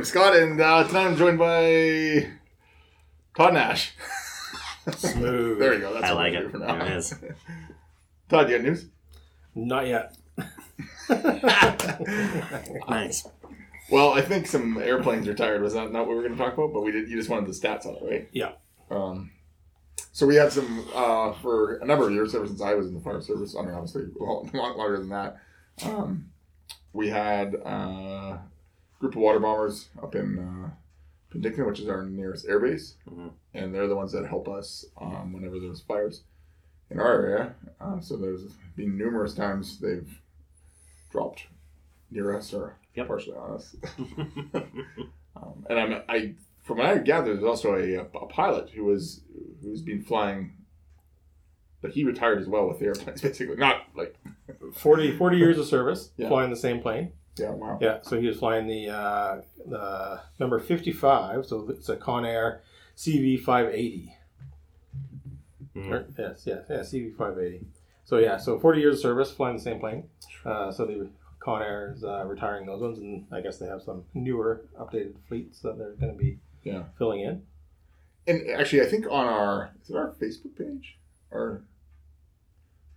my Scott, and uh, tonight I'm joined by Todd Nash. Smooth. there you go. That's I like we'll it. do for now. There it is. Todd, you got news? Not yet. Nice. Well, I think some airplanes retired. Was that not what we were going to talk about? But we did. You just wanted the stats on it, right? Yeah. Um, so we had some uh, for a number of years, ever since I was in the fire service. I mean, obviously, a lot lot longer than that. Um, we had uh, a group of water bombers up in uh, Penticton, which is our nearest air base, Mhm. and they're the ones that help us um, whenever there's fires in our area. Uh, so there's been numerous times they've dropped near us or Yep. partially on us. Um, and I'm, I, from what I gather, there's also a, a pilot who was who's been flying. But he retired as well with the airplanes, basically. Not like 40, 40 years of service, Yeah. flying the same plane. Yeah, wow. Yeah, so he was flying the uh, the number 55, so it's a Conair CV 580. Mhm. Or- Yes, yes, yeah, CV 580. So yeah, so 40 years of service, flying the same plane. Uh, so the Conair is uh, retiring those ones, and I guess they have some newer, updated fleets that they're going to be Yeah. filling in. And actually, I think on our is it our Facebook page or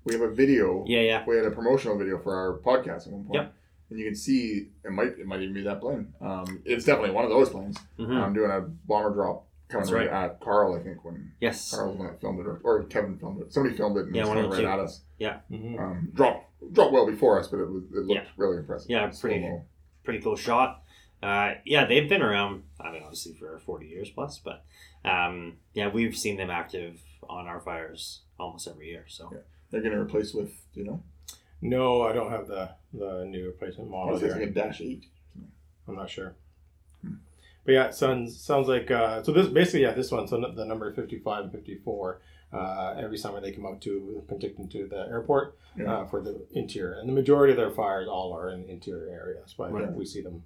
we have a video. Yeah, yeah. We had a promotional video for our podcast at one point. Yep. And you can see it might it might even be that plane. Um, it's definitely one of those planes. hmm I'm doing a bomber drop coming That's right right. at Carl, I think, when Yes. Carl was the filmed it, or, or Kevin filmed it. Somebody filmed it and Yeah, it's one coming of right the at two. us. Mm-hmm. Um, dropped dropped well before us, but it was it looked Yeah. really impressive. Yeah, pretty- Slow-mo. Pretty cool shot. Uh, yeah, they've been around. I mean, obviously for forty years plus, but um, yeah, we've seen them active on our fires almost every year. So Yeah. They're going to replace with you know, No, I don't have the the new replacement Oh, model was here. like a dash eight. I'm not sure. Hmm. But yeah, it sounds sounds like uh, so. This basically yeah, this one. So the number fifty five and fifty four. Uh, every summer they come out to Penticton to the airport Yeah. uh, for the interior, and the majority of their fires all are in interior areas. But Right. we see them.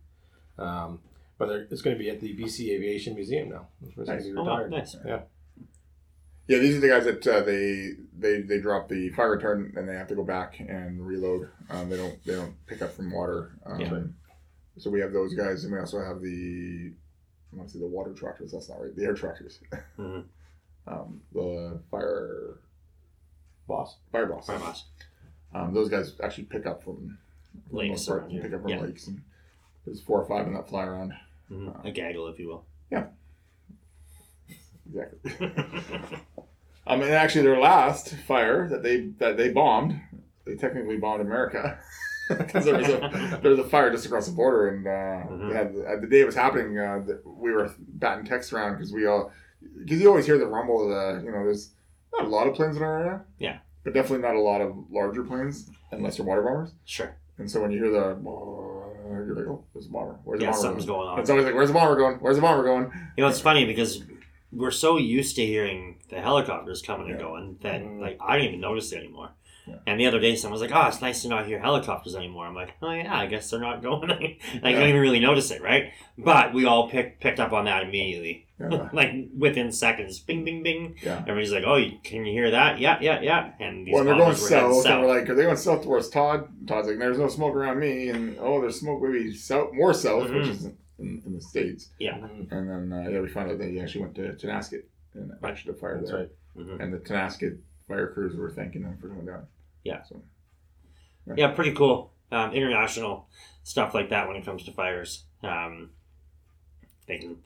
Um, but it's going to be at the BC Aviation Museum now. It's going Nice. to be Oh, nice. Yeah. Yeah, these are the guys that uh, they they they drop the fire retardant and they have to go back and reload. Um, they don't they don't pick up from water. Um, Yeah. So we have those guys, and we also have the I want to say the water tractors. That's not right. The air tractors. Mhm. um, the fire Boss. fire boss. Fire boss. Um, those guys actually pick up from for the Lakes part, around here. pick up from Yeah. lakes, and there's four or five in that fly around. Mhm. A gaggle, if you will. Exactly. um, and actually, their last fire that they that they bombed, they technically bombed America because there was a there was a fire just across the border, and uh, Mhm. had, uh, the day it was happening, uh, we were batting text around because we all because you always hear the rumble of the you know there's not a lot of planes in our area, Yeah. but definitely not a lot of larger planes unless they're water bombers, Sure. and so when you hear the you're like oh there's a bomber where's the Yeah, bomber something's going? going on. It's always like where's the bomber going where's the bomber going You know, it's funny because we're so used to hearing the helicopters coming and going that Mhm. like I don't even notice it anymore. Yeah. And the other day, someone was like, "Oh, it's nice to not hear helicopters anymore." I'm like, "Oh yeah, I guess they're not going." like, I Yeah. don't even really notice it, right? But we all picked picked up on that immediately, yeah, like within seconds. Bing, bing, bing. yeah. Everybody's like, "Oh, can you hear that?" Yeah, yeah, yeah. And these well, they're going bombers were south, and we're like, are they going south towards Todd? Todd's like, there's no smoke around me, and oh, there's smoke maybe south, more south, which Mhm. is in, in the states. Yeah. Mhm. And then uh, yeah, we found out that he actually went to Tonasket and actually the fire That's there, right. Mhm. and the Tonasket fire crews were thanking him for going down. Yeah. So yeah, pretty cool. Um, international stuff like that when it comes to fires. Um, they can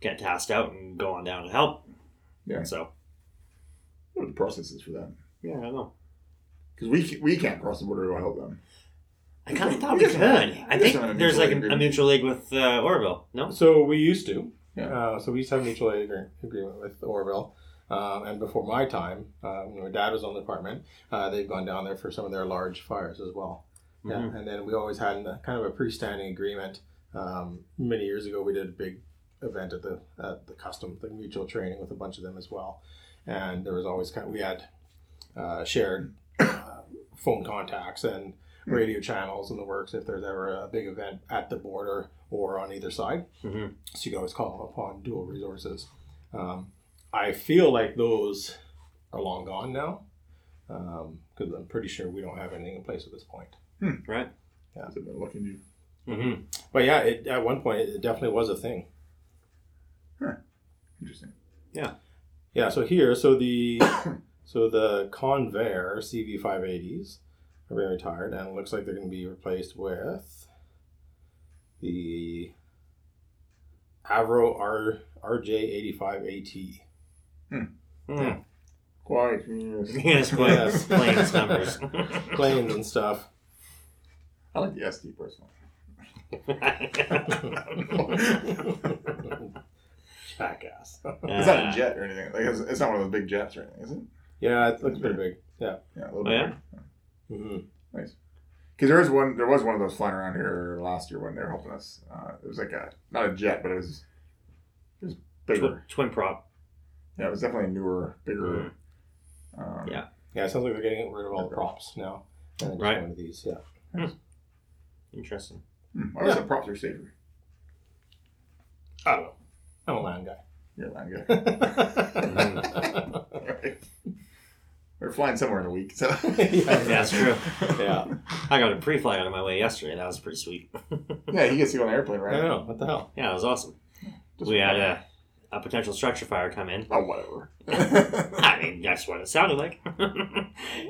get tasked out and go on down and help. Yeah. So what are the processes for that? yeah, I don't know. Because we we can't cross the border to help them. I kind of thought We we could. have- I think there's like aid a, a agreement. mutual league with uh, Oroville. No. So we used to. Yeah. Uh, so we used to have a mutual aid agree- agreement with Oroville. Um, and before my time, uh, when my dad was on the department, uh, they've gone down there for some of their large fires as well. Yeah, Mhm. and then we always had a, kind of a pre-standing agreement. Um, many years ago, we did a big event at the at the custom, the mutual training with a bunch of them as well. And there was always kind of, we had uh, shared uh, phone contacts and radio channels in the works if there's ever a big event at the border or on either side. Mhm. So you can always call upon dual resources. Um, I feel like those are long gone now because I'm pretty sure we don't have anything in place at this point. Right. Yeah. Has it been looking you? Mm-hmm. But yeah, it, at one point it definitely was a thing. Interesting. Yeah. Yeah, so here, so the so the Convair CV580s are being retired, and it looks like they're going to be replaced with the Avro R RJ85AT. Mm. Quite. Yes. Yes, quite Yes. planes numbers. Planes and stuff. I like the SD personally. Jackass. It's not a jet or anything. Like it's, it's not one of those big jets or anything, is it? yeah, it looks pretty big. Yeah, a little Oh, bit. yeah? Hmm Nice. Because there was one, there was one of those flying around here last year when they were helping us. Uh, it was like a not a jet, but it was it was bigger. Twin, twin prop. Yeah, it was definitely a newer, bigger. Um, Yeah. Yeah, it sounds like they're getting rid of all the props now. And just Right. one of these, yeah. Interesting. Hmm, I was the props are safer. I don't know. I'm a land guy. You're a land Mm-hmm. Guy. We're flying somewhere in a week, so Yeah, That's true. yeah. I got a pre-flight out of my way yesterday. That was pretty sweet. yeah, he gets to go on an airplane, right? I right? know. What the hell? yeah, it was awesome. Just we had a, a potential structure fire come in. Oh, whatever. I mean, that's what it sounded like.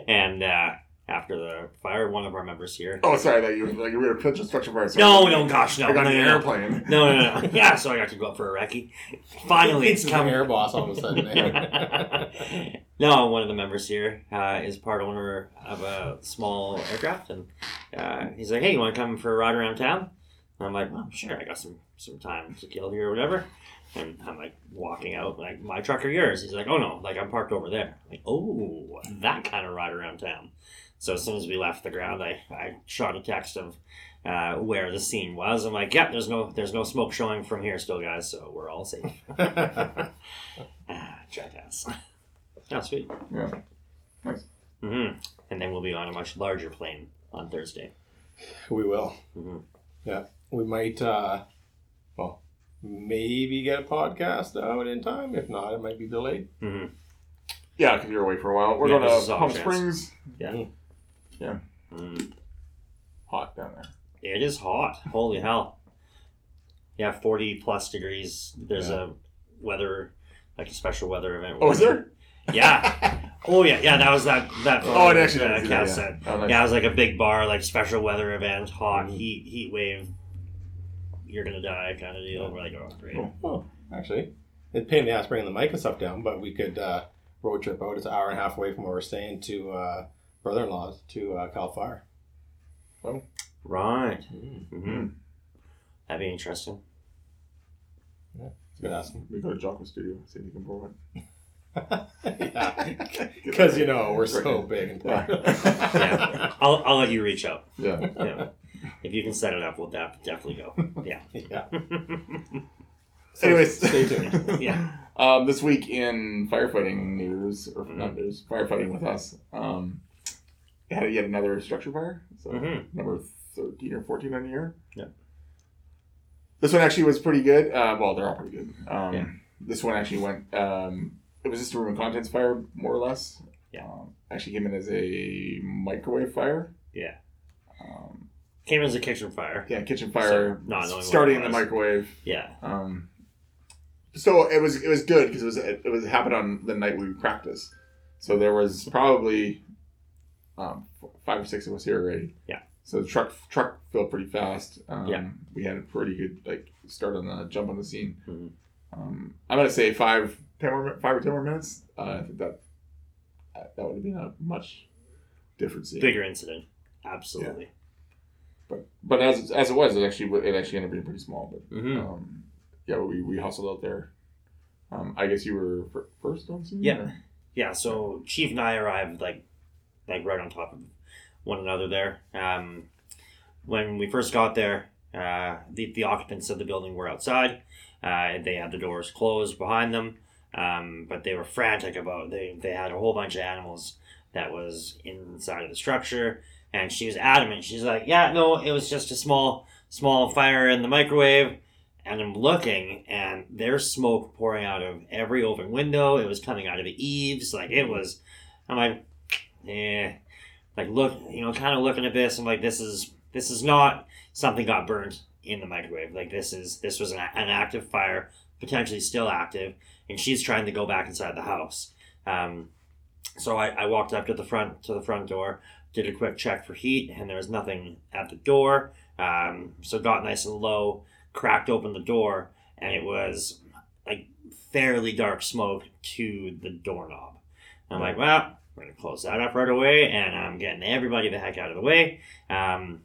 and uh, after the fire, one of our members here. oh, sorry that you like you were a potential structure fire. No, no, gosh, no. I got no, an no, no. airplane. No, no, no. Yeah, so I got to go up for a recce. Finally, it's It's come. an air boss all of a sudden. no, one of the members here uh, is part owner of a small aircraft, and uh, he's like, "Hey, you want to come for a ride around town?" And I'm like, "Well, sure. I got some some time to kill here or whatever." And I'm like walking out, like, "My truck or yours?" He's like, "Oh no, like I'm parked over there." I'm like, oh, that kind of ride around town. So as soon as we left the ground, I, I shot a text of uh, where the scene was. I'm like, "Yep, there's no there's no smoke showing from here still, guys. So we're all safe." Ah, jackass. Oh, sweet. Yeah. hmm And then we'll be on a much larger plane on Thursday. we will. hmm Yeah, We might, uh, well, maybe get a podcast out in time. If not, it might be delayed. hmm Yeah, because you're away for a while. We're Yeah, going to Palm. Springs. Yeah. Mm. Hot down there. It is hot. Holy hell. Yeah, 40 plus degrees. There's Yeah. a weather, like a special weather event. Oh, is there? Yeah. Oh, yeah. Yeah, that was that. that Oh, it actually did. Cal Yeah. said. Oh, nice. Yeah, it was like a big bar, like special weather event, hot, Mhm. heat, heat wave. You're going to die kind of deal. We're like, oh, great. Oh, actually, it's pain in the ass bringing the mic and stuff down, but we could uh, road trip out. It's an hour and a half away from where we're staying to uh, brother-in-law's to uh, Cal Fire. Right. Mm. hmm That'd be interesting. Yeah. It's a good asking. We go to Jocko Studio, see if you can borrow it. yeah, because you know we're so big and Yeah. I'll, I'll let you reach out. Yeah. Yeah. if you can set it up, we'll def- definitely go. Yeah. yeah. Anyways. stay tuned. yeah. Um, this week in firefighting news, or not news, firefighting with us, um, had yet another structure fire. So Mhm. number thirteen or fourteen on the year. Yeah. This one actually was pretty good. Uh, well, they're all pretty good. Um, Yeah. This one actually went. Um, it was just a room and contents fire, more or less. Yeah. Um, actually came in as a microwave fire. Yeah. Um, Came as a kitchen fire. yeah, kitchen fire. So, not starting in the microwave. Yeah. Um, so it was it was good because it was it was happened on the night we practiced. So there was probably um, five or six of us here already. Yeah. So the truck truck filled pretty fast. Um, Yeah. We had a pretty good like start on the jump on the scene. Mhm. Um, I'm gonna say five ten more five or ten more minutes. Uh, I think that that would have been a much different scene. Bigger incident. Absolutely. But but as as it was, it actually it actually ended up being pretty small. But hmm um, yeah, we, we hustled out there. Um, I guess you were fir- first on scene. Yeah. or- Yeah. So Chief and I arrived like, like right on top of one another there. Um, when we first got there, uh, the, the occupants of the building were outside. Uh, they had the doors closed behind them, um, but they were frantic about they they had a whole bunch of animals that was inside of the structure, and she was adamant. She's like, "Yeah, no, it was just a small small fire in the microwave." And I'm looking, and there's smoke pouring out of every open window. It was coming out of the eaves, like it was. I'm like, eh, like look, you know, kind of looking at this. I'm like, this is this is not something got burned in the microwave. Like this is this was an, an active fire, potentially still active, and she's trying to go back inside the house. Um, so I, I walked up to the front to the front door, did a quick check for heat, and there was nothing at the door. Um, so got nice and low, cracked open the door, and it was like fairly dark smoke to the doorknob. I'm like, well, we're gonna close that up right away, and I'm getting everybody the heck out of the way. Um,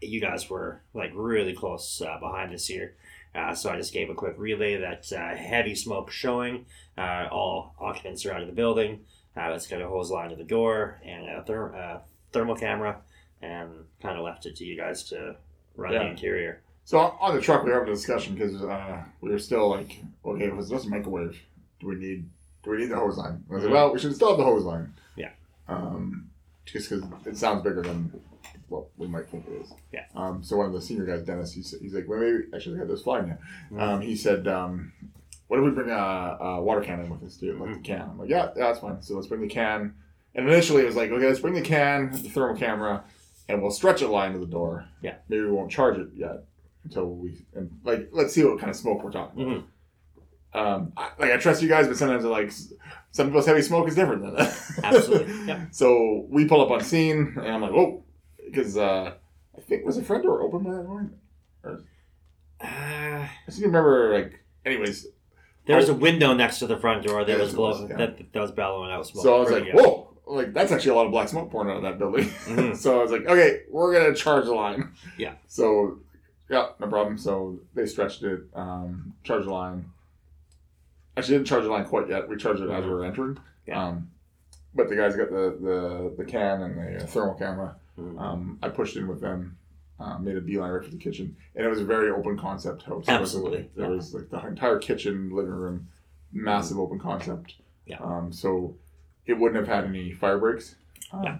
you guys were like really close uh, behind us here. Uh, so I just gave a quick relay that uh, heavy smoke showing. Uh, all occupants are out of the building. Uh, let's get a hose line to the door and a therm- uh, thermal camera, and kind of left it to you guys to run the interior. So on the truck, we were having a discussion because uh, we were still like, okay, if it's just a microwave, do we need do we need the hose line? And I was like, Mhm. well, we should still have the hose line. Yeah. Um, just because it sounds bigger than what we might think it is. Yeah. Um, so one of the senior guys, Dennis, he said, he's like, well, maybe actually we had this flying yet. Mhm. Um, he said, um, what if we bring a, a water can in with us too, like the can? I'm like, yeah, yeah, that's fine. So let's bring the can. And initially it was like, okay, let's bring the can, the thermal camera, and we'll stretch a line to the door. Yeah. Maybe we won't charge it yet until we and like let's see what kind of smoke we're talking. about. Mhm. Um, I, like I trust you guys, but sometimes like some people's heavy smoke is different than that. Absolutely, yeah. So we pull up on scene, and I'm like, whoa, because uh, I think was a front door open by that point. Uh, I just remember like, anyways. there was a window next to the front door that Yes, was blowing yeah. that, that was bellowing out smoke. So I was like, whoa, like that's actually a lot of black smoke pouring out of that building. Mhm. so I was like, okay, we're gonna charge the line. Yeah. So yeah, no problem. So they stretched it, um, charged the line. Actually, didn't charge the line quite yet. We charged it as we were entering. Yeah. Um, but the guys got the, the, the can and the uh, thermal camera. Mhm. Um, I pushed in with them, um, made a beeline right for the kitchen, and it was a very open concept house. There was, Absolutely, there yeah. was like the entire kitchen, living room, massive open concept. Yeah. Um, so it wouldn't have had any fire breaks. Um, Yeah.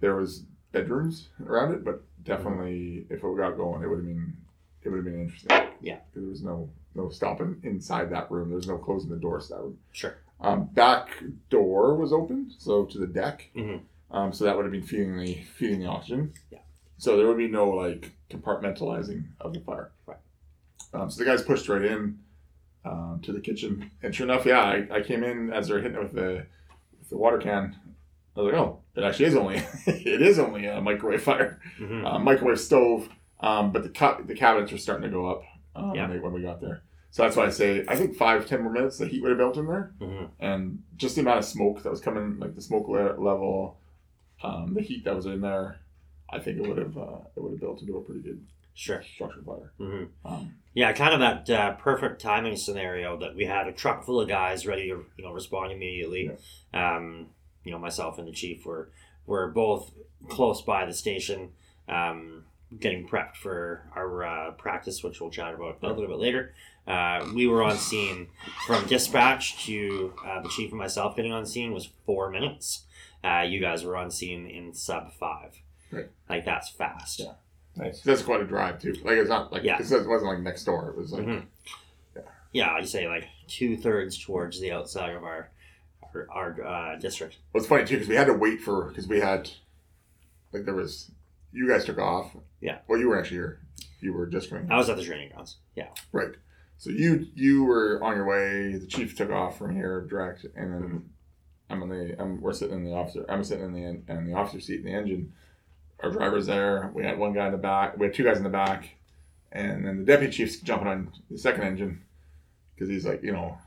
There was bedrooms around it, but definitely if it got going, it would have been it would have been interesting. Yeah. There was no no stopping inside that room. There's no closing the doors to that room. Sure. Um, back door was open, so to the deck. Mhm. Um, so that would have been feeding the feeding the oxygen. Yeah. So there would be no like compartmentalizing of the fire. Right. Um, so the guys pushed right in um, to the kitchen, and sure enough, yeah, I, I came in as they're hitting it with the with the water can. I was like, oh, it actually is only it is only a microwave fire, Mhm. uh, microwave stove. Um, but the ca- the cabinets are starting to go up um, Yeah. when, they, when we got there. So that's why I say I think five ten more minutes the heat would have built in there Mhm. and just the amount of smoke that was coming, like the smoke le- level, um, the heat that was in there, I think it would have uh, it would have built into a pretty good Sure. structure fire. hmm Um, Yeah, kind of that uh, perfect timing scenario that we had a truck full of guys ready to you know respond immediately. Um, you know, myself and the chief were were both close by the station, um, getting prepped for our uh, practice, which we'll chat about a little bit later. Uh, we were on scene from dispatch to uh, the chief and myself getting on scene was four minutes. Uh, you guys were on scene in sub five. Right. Like that's fast. Yeah. Nice. that's quite a drive too. Like it's not like Yeah. it wasn't like next door. It was like Mhm. Yeah, I'd say like two thirds towards the outside of our our, our uh, district. well, it's funny too because we had to wait for because we had like there was you guys took off. Yeah. Well, you were actually here. You were just coming. I was at the training grounds. Yeah. Right. So you you were on your way. The chief took off from here direct, and then Mhm. I'm on the I'm we're sitting in the officer. I'm sitting in the in the officer seat in the engine. Our driver's there. We had one guy in the back. We had two guys in the back, and then the deputy chief's jumping on the second engine because he's like, you know,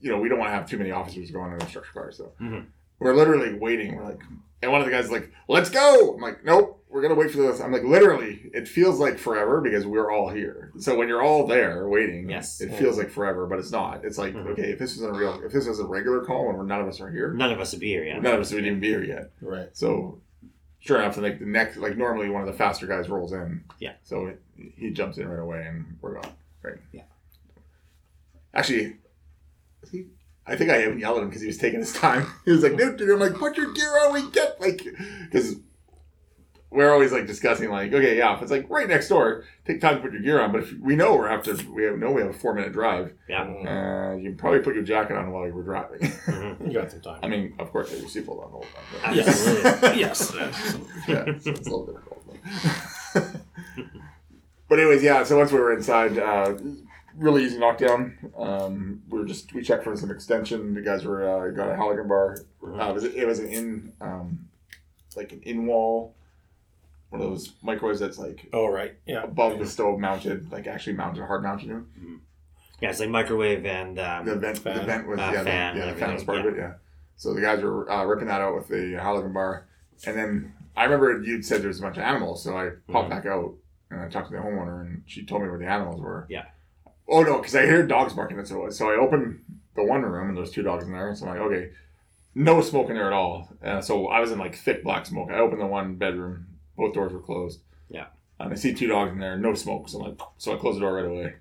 you know, we don't want to have too many officers going on a structure fire. So Mhm. we're literally waiting. We're like, and one of the guys is like, "Let's go!" I'm like, "Nope." We're gonna wait for this. I'm like, literally, it feels like forever because we're all here. So when you're all there waiting, Yes. it feels like forever, but it's not. It's like, Mhm. okay, if this was a real, if this is a regular call and we're none of us are here, None of us would be here yet. none of us would even be here yet. Right. So sure enough, like the next, like normally one of the faster guys rolls in. Yeah. So he jumps in right away and we're gone. Right. Yeah. Actually, he, I think I even yelled at him because he was taking his time. He was like, dude, dude, I'm like, put your gear on, we get like, because we're always like discussing like, okay, yeah, if it's like right next door, take time to put your gear on. But if we know we're after, we have, know we have a four minute drive, Yeah. uh, you can probably put your jacket on while you were driving. Mhm. You got some time. I mean, of course, have your seatbelt on the whole time. Absolutely. yes. yeah, so it's a little difficult. But, but anyways, yeah. So once we were inside, uh, really easy knockdown. Um, we were just we checked for some extension. The guys were uh, got a Halligan bar. Uh, it was it was an in um, like an in wall, one of those microwaves that's like Oh right. Yeah. above the stove mounted, like actually mounted, hard mounted. You know? Yeah, it's like microwave and The um, vent, the vent was Uh, yeah, fan the, yeah, the fan was everything, part of it. Yeah. So the guys were uh, ripping that out with the Halligan bar, and then I remember you'd said there's a bunch of animals, so I popped Mhm. back out and I talked to the homeowner, and she told me where the animals were. Yeah. Oh no, because I heard dogs barking. That's what it was. So I opened the one room, and there's two dogs in there. So I'm like, okay, no smoke in there at all. Uh, so I was in like thick black smoke. I opened the one bedroom, both doors were closed. Yeah. And I see two dogs in there, no smoke. So I'm like, so I closed the door right away.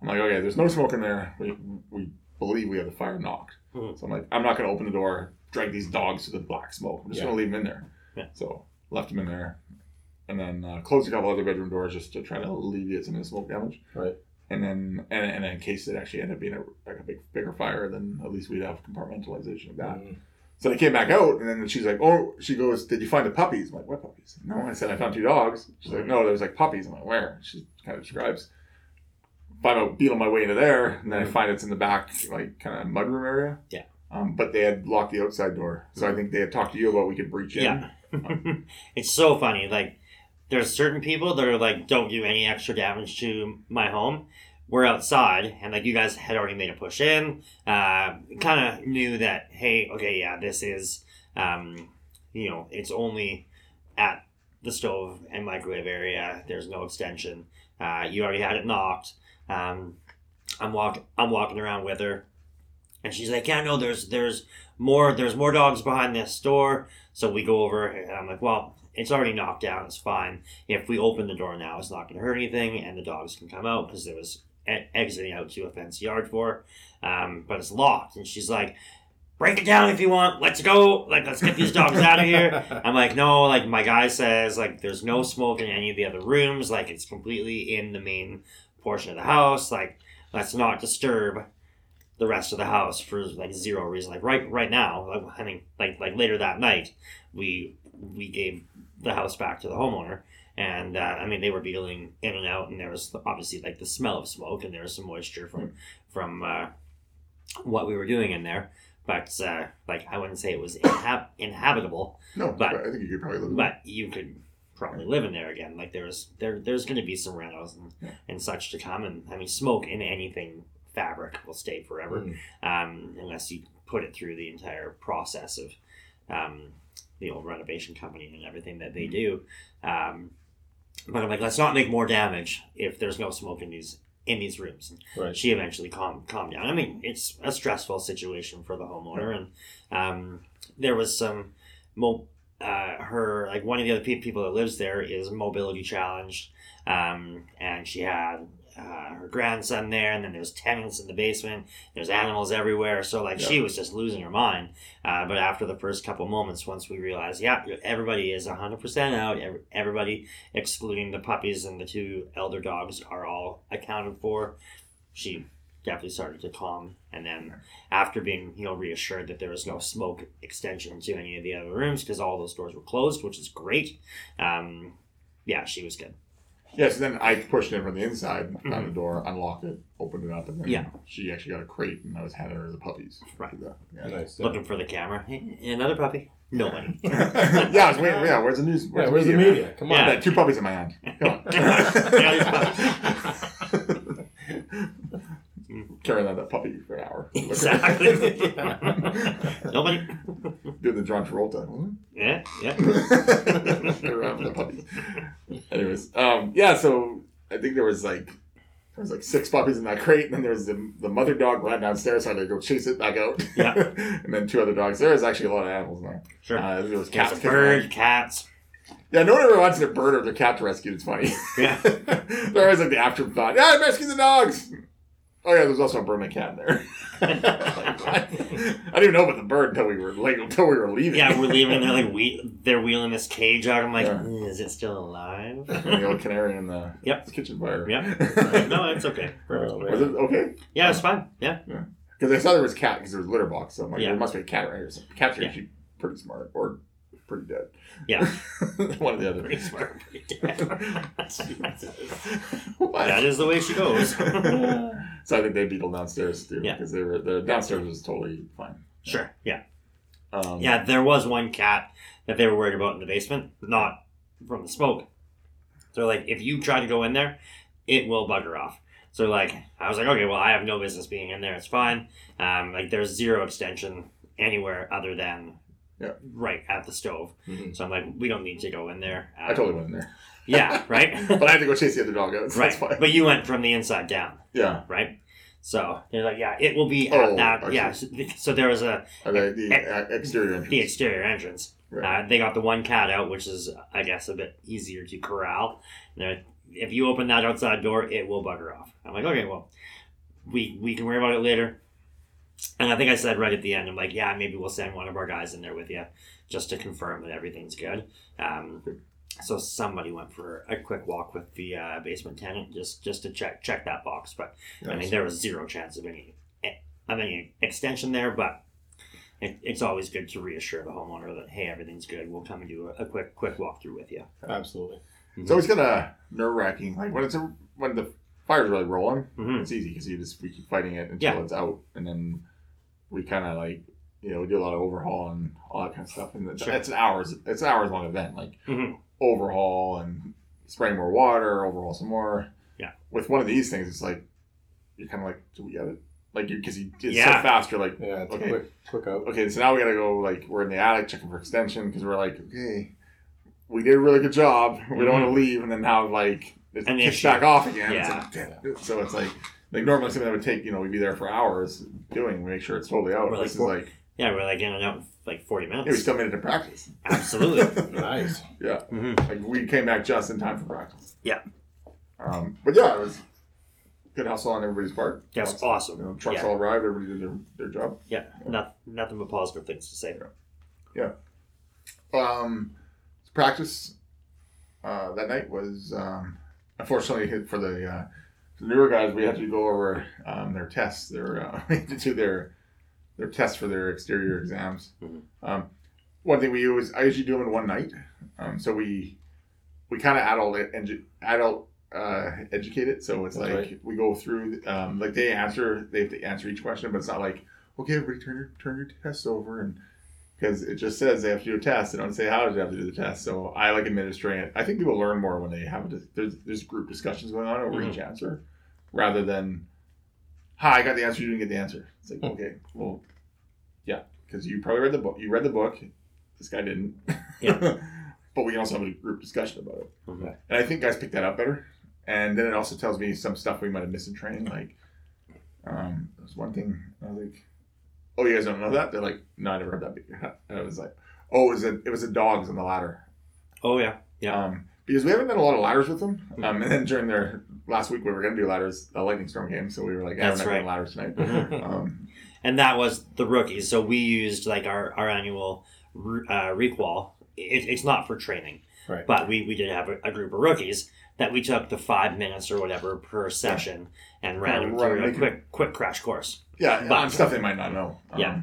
I'm like, okay, there's no smoke in there. We, we believe we have the fire knocked. Mhm. So I'm like, I'm not going to open the door, drag these dogs to the black smoke. I'm just Yeah. going to leave them in there. Yeah. So left them in there, and then uh, closed a couple other bedroom doors just to try to alleviate some of the smoke damage. Right. And then, and, and in case it actually ended up being a, like a big, bigger fire, then at least we'd have compartmentalization of that. Mm. So they came back out, and then she's like, "Oh," she goes, "Did you find the puppies?" I'm like, "What puppies?" No, I said I found two dogs. She's like, "No, there's like puppies." I'm like, "Where?" She kind of describes. Find out, beetle my way into there, and then I find it's in the back, like kind of mudroom area. Yeah. Um, but they had locked the outside door, so I think they had talked to you about we could breach in. yeah. it's so funny. Like, there's certain people that are like, don't do any extra damage to my home. We're outside, and like you guys had already made a push in. Uh, kind of knew that, hey, okay, yeah, this is, um, you know, it's only at the stove and microwave area. There's no extension. Uh, you already had it knocked. Um, I'm walk I'm walking around with her, and she's like, "Yeah, no, there's there's more there's more dogs behind this door." So we go over, and I'm like, "Well, it's already knocked down. It's fine. If we open the door now, it's not going to hurt anything, and the dogs can come out because there was e- exiting out to a fenced yard for, um, but it's locked." And she's like. Break it down if you want. Let's go. Like, let's get these dogs out of here. I'm like, no, like my guy says, like there's no smoke in any of the other rooms, like it's completely in the main portion of the house. Like, let's not disturb the rest of the house for like zero reason. Like right right now, like I mean like like later that night, we we gave the house back to the homeowner. And uh, I mean, they were beetling in and out, and there was obviously like the smell of smoke, and there was some moisture from from uh, what we were doing in there. But uh, like, I wouldn't say it was inhab- inhabitable, No, But- I think you could probably live. but you could probably live in there again. Like there's there there's going to be some rentals and, Yeah. and such to come, and I mean smoke in anything fabric will stay forever, Mm. um, unless you put it through the entire process of um, the old renovation company and everything that they do. Um, but I'm like, let's not make more damage if there's no smoke in these in these rooms. Right. she eventually calmed calmed down. I mean, it's a stressful situation for the homeowner, and um, there was some mo- uh, her like one of the other pe- people that lives there is mobility challenged, um, and she had uh, her grandson there, and then there's tenants in the basement. There's animals everywhere, so like she was just losing her mind. Uh, but after the first couple moments, once we realized, yeah, everybody is hundred percent out. Everybody, excluding the puppies and the two elder dogs, are all accounted for. She definitely started to calm, and then after being you know reassured that there was no smoke extension to any of the other rooms because all those doors were closed, which is great. Um, yeah, she was good. Yes, then I pushed in from the inside, found mm-hmm. the door, unlocked it, opened it up, and then Yeah. she actually got a crate, and I was handing her the puppies. Right. Yeah. Nice. Looking for the camera. Hey, another puppy? Nobody. yeah, I was waiting. Yeah, where's the news? Yeah, where's the media? Come on. I got two puppies in my hand. Come on. Yeah, Carrying that, that puppy for an hour. exactly. Nobody. Doing the John Travolta. Yeah, yeah. around the puppy. Anyways, um, yeah. So I think there was like there was like six puppies in that crate, and then there was the, the mother dog ran downstairs, so I had to go chase it back out. Yeah. and then two other dogs. There was actually a lot of animals in there. Sure. Uh, there was Cats, cats. bird, cats. Yeah, no one ever wants their bird or their cat to rescue. It's funny. Yeah. They're always like the afterthought. Yeah, I rescued the dogs. Oh yeah, there's also a bird and a cat in there. I didn't even know about the bird until we were like until we were leaving. yeah, we're leaving. They're like we they're wheeling this cage out. I'm like, Yeah. "Mm, is it still alive? the old canary in the Yep. kitchen fire. Yep. no, it's okay. Oh, Was it okay? Yeah, it's fine. Yeah. Because I saw there was cat because there was litter box. So I'm like, Yeah. there must be a cat right here. So cats are Yeah. actually pretty smart or pretty dead. Yeah. One or the other. Pretty smart. What? that is the way she goes. so I think they beetle downstairs too. Yeah. Because they were the downstairs was totally fine. sure. Yeah. Um, Yeah, there was one cat that they were worried about in the basement, not from the smoke. So like, if you try to go in there, it will bugger off. So like, I was like, okay, well, I have no business being in there. It's fine. Um, like, there's zero extension anywhere other than Yeah. right at the stove. Mhm. So I'm like, we don't need to go in there. Um, I totally went in there. Yeah, right. but I had to go chase the other dog out. So right. But you went from the inside down, Yeah. right? So they're like, yeah, it will be Oh, at that. I Yeah. So, so there was a Uh, the exterior entrance. the exterior entrance. Right. Uh, they got the one cat out, which is, I guess, a bit easier to corral. And if you open that outside door, it will bugger off. I'm like, okay, well, we we can worry about it later. And I think I said right at the end, I'm like, yeah, maybe we'll send one of our guys in there with you just to confirm that everything's good. Um, so somebody went for a quick walk with the uh, basement tenant just just to check check that box. But I mean, there was zero chance of any of any extension there, but it, it's always good to reassure the homeowner that hey, everything's good. We'll come and do a, a quick quick walkthrough with you. Absolutely. so It's always kind of nerve wracking. Like when it's a, when the fire's really rolling, hmm it's easy because you just we keep fighting it until Yeah. it's out, and then we kind of like you know we do a lot of overhaul and all that kind of stuff, and it's, Sure. it's an hours it's an hours long event like hmm overhaul and spraying more water, overhaul some more. Yeah. With one of these things, it's like you're kind of like, do we get it? Like you because you it's Yeah. so fast. You're like, Yeah, it's Okay. a quick, quick out. okay, so now we gotta go like we're in the attic checking for extension because we're like, okay, we did a really good job. We don't want to leave, and then now like it And the kicks issue- back off again. It's Yeah. like, damn. So it's like like normally something that would take you know we'd be there for hours doing make sure it's totally out. We're like this is four- like Yeah, we're like in and out in like forty minutes. yeah, we minutes. still made it to practice. Absolutely. Nice. yeah, hmm like we came back just in time for practice. Yeah. Um, but yeah, it was good hustle on everybody's part. Yeah, it was awesome. You know, trucks Yeah. all arrived. Everybody did their, their job. Yeah, not, nothing but positive things to say. Yeah. Um, practice uh, that night was um, unfortunately hit for the, uh, the newer guys. We had to go over um, their tests. Their uh, we to do their their tests for their exterior exams. Mhm. Um, one thing we use, I usually do them in one night. Um, so we we kind of adult edu- adult uh, educate it. So it's That's like right. we go through um, like they answer they have to answer each question, but it's not like okay, everybody turn your turn your tests over and because it just says they have to do a test. They don't say how do they have to do the test. So I like administering it. I think people learn more when they have a, there's there's group discussions going on over each answer, rather than, "Hi, I got the answer. You didn't get the answer." It's like okay, well, yeah, because you probably read the book. You read the book. This guy didn't. Yeah. but we can also have a group discussion about it. Mhm. And I think guys pick that up better. And then it also tells me some stuff we might have missed in training. Like, um, there's one thing I was like, "Oh, you guys don't know that?" They're like, "No, I never heard that." before." And I was like, "Oh, it was a, it was the dogs on the ladder." Oh yeah, yeah. Um, because we haven't done a lot of ladders with them. Um, and then during their last week, we were going to do ladders. A lightning storm game, so we were like, "Yeah, That's we're not right. doing ladders tonight." Um, and that was the rookies. So we used like our our annual re- uh, requal. It, it's not for training, Right. but we, we did have a, a group of rookies that we took the five minutes or whatever per session and ran Kinda them run- through a make it- quick quick crash course. yeah, But- on stuff they might not know. Um, Yeah.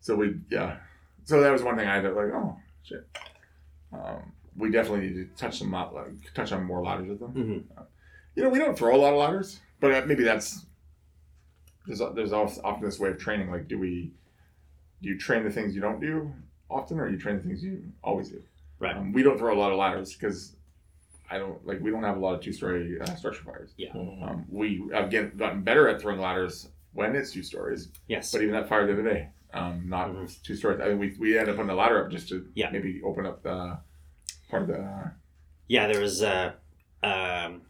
So we, yeah. So that was one thing I had to like. Oh shit. Um, we definitely need to touch some lot, like, touch on more ladders with them. hmm You know, we don't throw a lot of ladders, but uh, maybe that's there's there's often this way of training. Like, do we do you train the things you don't do often, or you train the things you always do? Right. Um, we don't throw a lot of ladders because I don't like we don't have a lot of two story uh, structure fires. Mhm. Um, we have get, gotten better at throwing ladders when it's two stories, Yes. but even that fire the other day, um, not Mhm. two stories. I mean, we we ended up putting the ladder up just to Yeah. maybe open up the part of the Yeah, there was a um,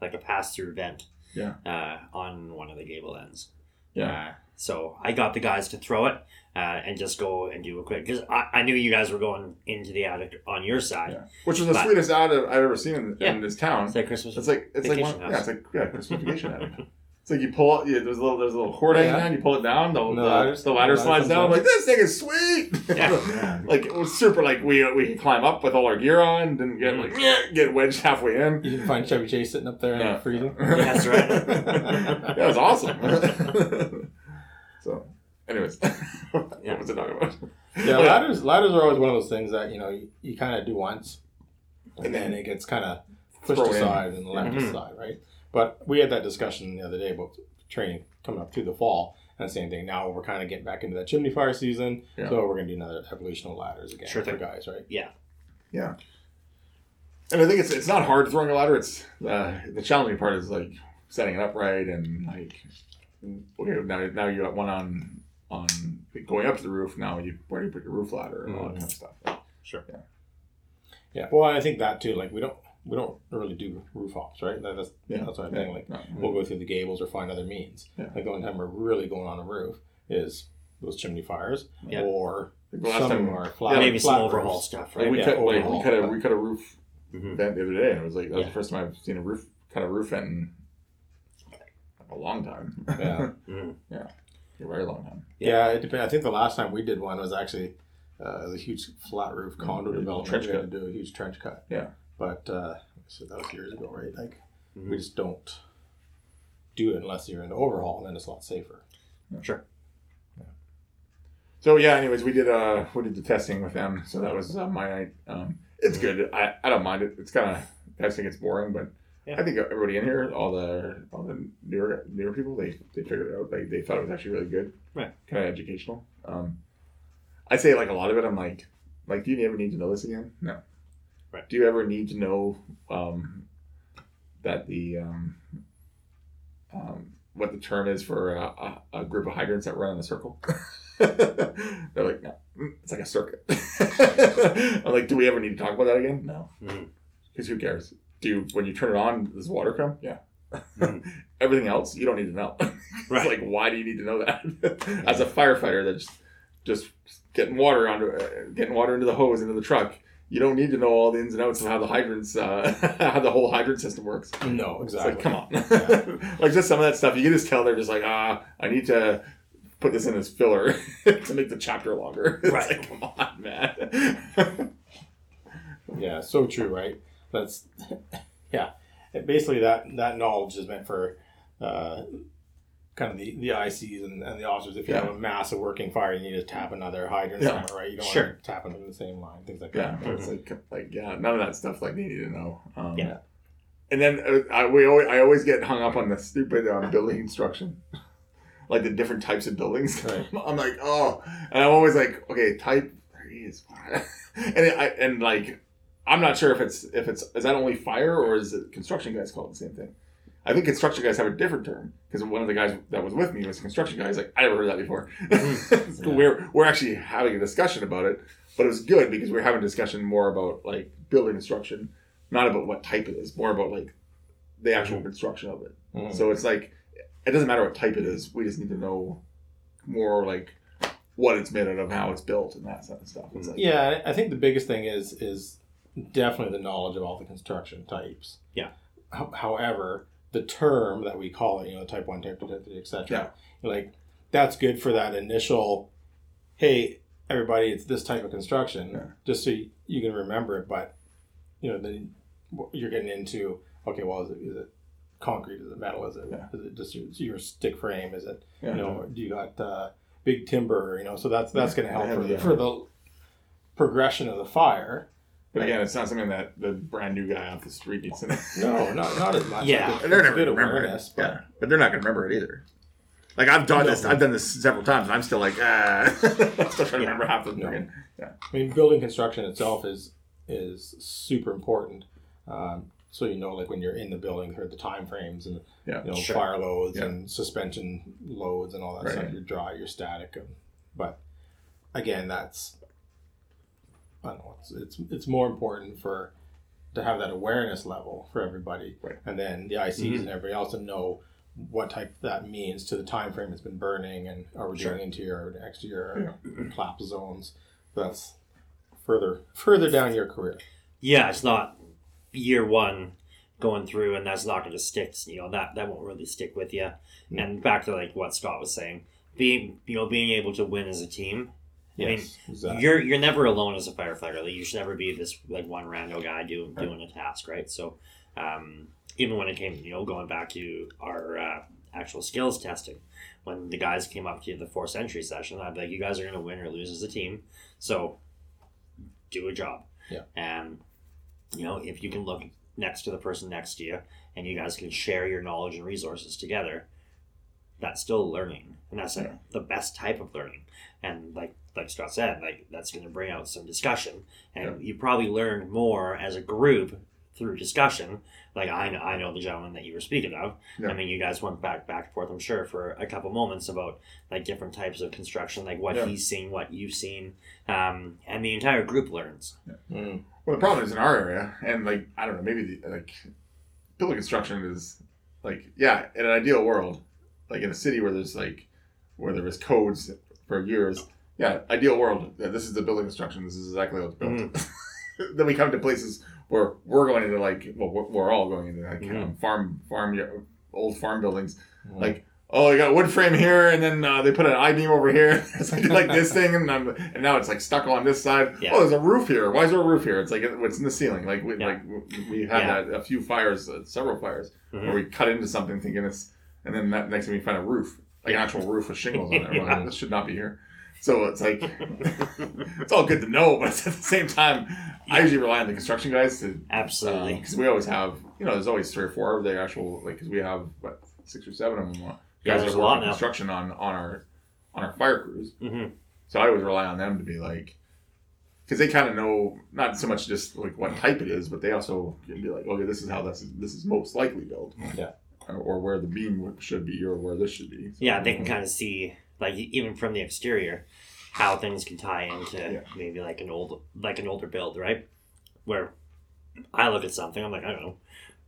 like a pass through vent. Yeah. Uh, on one of the gable ends. Yeah. Uh, so I got the guys to throw it uh, and just go and do a quick because I, I knew you guys were going into the attic on your side. Yeah. which was the sweetest ad I've ever seen in, Yeah. in this town. It's like Christmas. It's like it's like one, yeah, it's like yeah, Christmas vacation attic. It's like you pull yeah, there's a little there's a little cord hanging Yeah. down, you pull it down, the, No, the, ladders- the ladder slides down. I'm like, this thing is sweet. Yeah. like it was super like we we climb up with all our gear on, didn't get like get wedged halfway in. You can find Chevy Chase sitting up there and Yeah. freezing. That's right. that was awesome. so anyways. Yeah. what was I talking about? Yeah, ladders ladders are always one of those things that you know you, you kind of do once, and then it gets kind of pushed Thrown in. aside and left Mhm. aside, right? But we had that discussion the other day about training coming up through the fall, and the same thing. Now we're kind of getting back into that chimney fire season, Yeah. so we're gonna do another evolution of ladders again Sure for thing. guys, right? Yeah. Yeah. And I think it's it's not hard throwing a ladder. It's uh, the challenging part is like setting it up right and like okay now now you got one on on going up to the roof. Now you where do you put your roof ladder and all that kind of stuff. Sure. Yeah. Yeah. Well, I think that too. Like we don't we don't really do roof hops, right? That, that's Yeah. that's what I'm Yeah. saying. Like No. we'll go through the gables or find other means. Yeah. Like the only time we're really going on a roof is those chimney fires Yeah. or last some time of flat, Yeah, maybe some flat overhaul roofs. stuff, like right? we Yeah, cut like we cut a we cut a roof Mhm. vent the other day and it was like that was Yeah. the first time I've seen a roof cut a roof vent in a long time. Yeah. Mhm. a very long time. Yeah, it depends. I think the last time we did one was actually uh, it was a huge flat roof condo Yeah, development. trench we had cut. to do a huge trench cut. Yeah. But uh, so that was years ago, right? Like Mhm. we just don't do it unless you're in overhaul, and then it's a lot safer. Sure. So yeah, anyways, we did uh we did the testing with them, so that was uh, my night. Um, it's good. I, I don't mind it. It's kind of testing. It's boring, but Yeah. I think everybody in here, all the all the newer newer people, they they figured it out. They they thought it was actually really good. Right. Kind of educational. Um, I say like a lot of it. I'm like, like, do you ever need to know this again? No. Right. Do you ever need to know um, that the um, um, what the term is for a, a, a group of hydrants that run in a circle? They're like, no, Mm, it's like a circuit. I'm like, do we ever need to talk about that again? No, because who cares? Do you, when you turn it on, does water come? Yeah. Mhm. Everything else, you don't need to know. it's Right. like, why do you need to know that? As a firefighter, that's just getting water onto, uh, getting water into the hose into the truck. You don't need to know all the ins and outs of how the hydrants, uh, how the whole hydrant system works. No, exactly. like, come on. like just some of that stuff, you can just tell they're just like, ah, I need to put this in as filler to make the chapter longer. It's Right. like, come on, man. Yeah, so true, right? That's yeah. Basically, that that knowledge is meant for uh, kind of the, the ICs and, and the officers. If you Yeah. have a massive working fire, you need to tap another hydrant Yeah. somewhere, right? You don't Sure. want to tap them in the same line, things like yeah, that. it's like, like yeah, none of that stuff like they need to know. Um, Yeah. And then uh, I, we always, I always get hung up on the stupid um, building instruction, like the different types of buildings. Right. I'm like, oh, and I'm always like, okay, type three is, and it, I, and like, I'm not sure if it's if it's is that only fire or is it construction guys call it the same thing. I think construction guys have a different term because one of the guys that was with me was a construction guy. He's like, I never heard that before. Yeah. We're we're actually having a discussion about it, but it was good because we're having a discussion more about like building construction, not about what type it is, more about like the actual construction of it. Mhm. So it's like it doesn't matter what type it is. We just need to know more like what it's made out of, how it's built, and that sort of stuff. Like, Yeah, I think the biggest thing is is definitely the knowledge of all the construction types. Yeah. Ho- However, the term that we call it, you know, type one, type two, type three, etc. Like that's good for that initial. Hey, everybody, it's this type of construction, Yeah. just so you, you can remember it. But you know, then you're getting into okay, well, is it, is it concrete? Is it metal? Is it Yeah. is it just your, your stick frame? Is it yeah. you know, do you got uh, big timber? You know, so that's that's going to help for, the, for the progression of the fire. But again, it's not something that the brand new guy off the street needs to know. No, not not as much. Yeah. Like, And they're it's never good gonna remember awareness, but Yeah, but they're not gonna remember it either. Like I've done No. this, I've done this several times, and I'm still like, ah, I'm still trying to remember half the No. friggin- I mean, building construction itself is is super important. Um, so you know, like when you're in the building, heard the time frames and Yeah. you know Sure. fire loads Yeah. and suspension loads and all that Right. stuff. You're dry, you're static, and, but again, that's I don't know. It's, it's it's more important for to have that awareness level for everybody, Right. and then the ICs Mhm. and everybody else to know what type that means to the time frame it's been burning and are we Sure. doing interior or exterior or collapse zones. That's further further down your career. Yeah, it's not year one. going through and that's not going to stick. You know that that won't really stick with you. Yeah. And back to like what Scott was saying, being you know being able to win as a team. I mean, exactly. You're you're never alone as a firefighter. Like you should never be this like one rando guy doing Right. doing a task, right? So, um, even when it came, you know, going back to our uh, actual skills testing, when the guys came up to the force entry session, I'd be like, you guys are going to win or lose as a team, so do a job. Yeah. And you know, if you can look next to the person next to you, and you guys can share your knowledge and resources together, that's still learning, and that's like, Yeah. the best type of learning. And like like Scott said, like that's going to bring out some discussion, and you probably learn more as a group through discussion. Like I know, I know the gentleman that you were speaking of. Yeah. I mean, you guys went back back and forth, I'm sure, for a couple moments about like different types of construction, like what Yeah. he's seen, what you've seen, um, and the entire group learns. Mm. Well, the problem is in our area, and like I don't know, maybe the, like building construction is like yeah, in an ideal world, like in a city where there's like where there was codes for years, yeah, ideal world. Yeah, this is the building construction. This is exactly it's built. then we come to places where we're going into like well, we're, we're all going into like Mhm. um, farm farm old farm buildings. Mm. Like oh, you got a wood frame here, and then uh, they put an I beam over here. it's like, like this thing, and I'm, and now it's like stuck on this side. Yeah. Oh, there's a roof here. Why is there a roof here? It's like it's in the ceiling. Like we Yeah. like we had Yeah. that a few fires, uh, several fires, Mhm. where we cut into something thinking it's, and then that, next thing we find a roof, like an actual roof with shingles on it. Like, this should not be here. So it's like it's all good to know, but at the same time, I usually rely on the construction guys to Absolutely. because we always have, you know, there's always three or four of the actual, like, because we have what six or seven of them. uh, Yeah, Guys there's that a work construction on on our on our fire crews. hmm So I always rely on them to be like, because they kind of know not so much just like what type it is, but they also can be like, okay, this is how this is this is most likely built. Yeah. Or, or where the beam should be, or where this should be. So- Yeah, they can kind of see, like even from the exterior, how things can tie into Yeah. maybe like an old, like an older build, right? Where I look at something, I'm like, I don't know,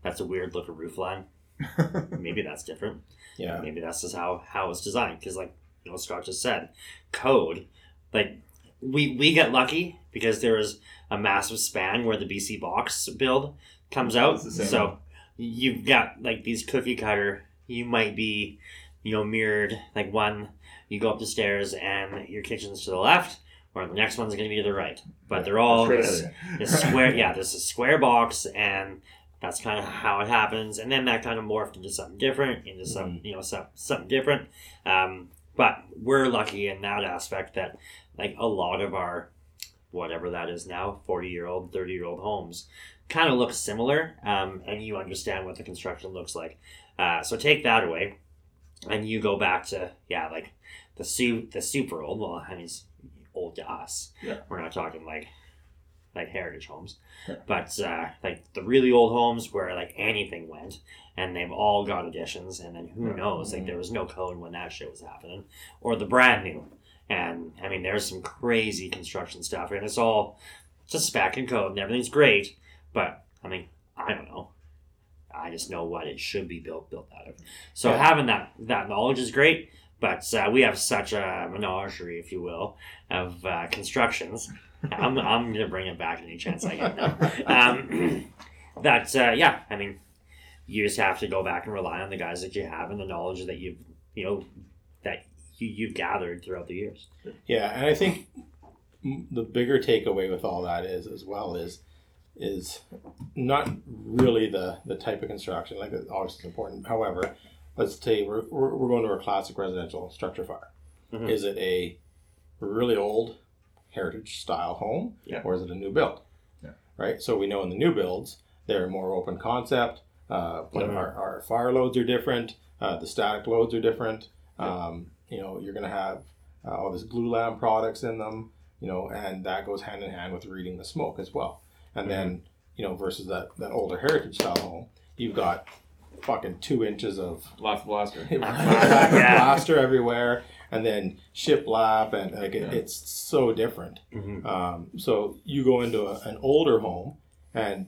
that's a weird looking roof line. Maybe that's different. yeah. Maybe that's just how how it's designed. Because like you know, Scott just said, code, like we we get lucky because there was a massive span where the BC box build comes out. It's the same So one. you've got like these cookie cutter. You might be, you know, mirrored like one. You go up the stairs and your kitchen's to the left, or the next one's going to be to the right. But they're all this, ahead of you. this square. Yeah, this is square box, and that's kind of how it happens. And then that kind of morphed into something different, into some you know some, something different. Um, but we're lucky in that aspect that like a lot of our whatever that is now 40 year old 30 year old homes kind of look similar um, and you understand what the construction looks like uh, so take that away and you go back to yeah like the the super old well i mean it's old to us Yeah. we're not talking like like heritage homes Yeah. but uh, like the really old homes where like anything went and they've all got additions and then who Yeah. knows like there was no code when that shit was happening or the brand new and i mean there's some crazy construction stuff and it's all just spec and code and everything's great but i mean i don't know i just know what it should be built built out of. So Yeah. having that that knowledge is great but uh, we have such a menagerie if you will of uh, constructions. I'm, I'm gonna bring it back any chance i get now um, that uh, yeah i mean you just have to go back and rely on the guys that you have and the knowledge that you've you know that you, you've gathered throughout the years. Yeah, and I think the bigger takeaway with all that is as well is is not really the the type of construction like that obviously is important. However, let's say we're, we're, we're going to a classic residential structure fire. Mhm. Is it a really old heritage style home Yeah. or is it a new build? Yeah. Right. So we know in the new builds they're more open concept. Uh, but Mhm. our, our fire loads are different. Uh, the static loads are different. Um, you know, you're going to have uh, all this glulam products in them, you know, and that goes hand in hand with reading the smoke as well. And then, you know, versus that, that older heritage style home, you've got fucking two inches of Lots of blaster. plaster everywhere, and then shiplap, and like it, Yeah. it's so different. mm-hmm. Um, so you go into a, an older home, and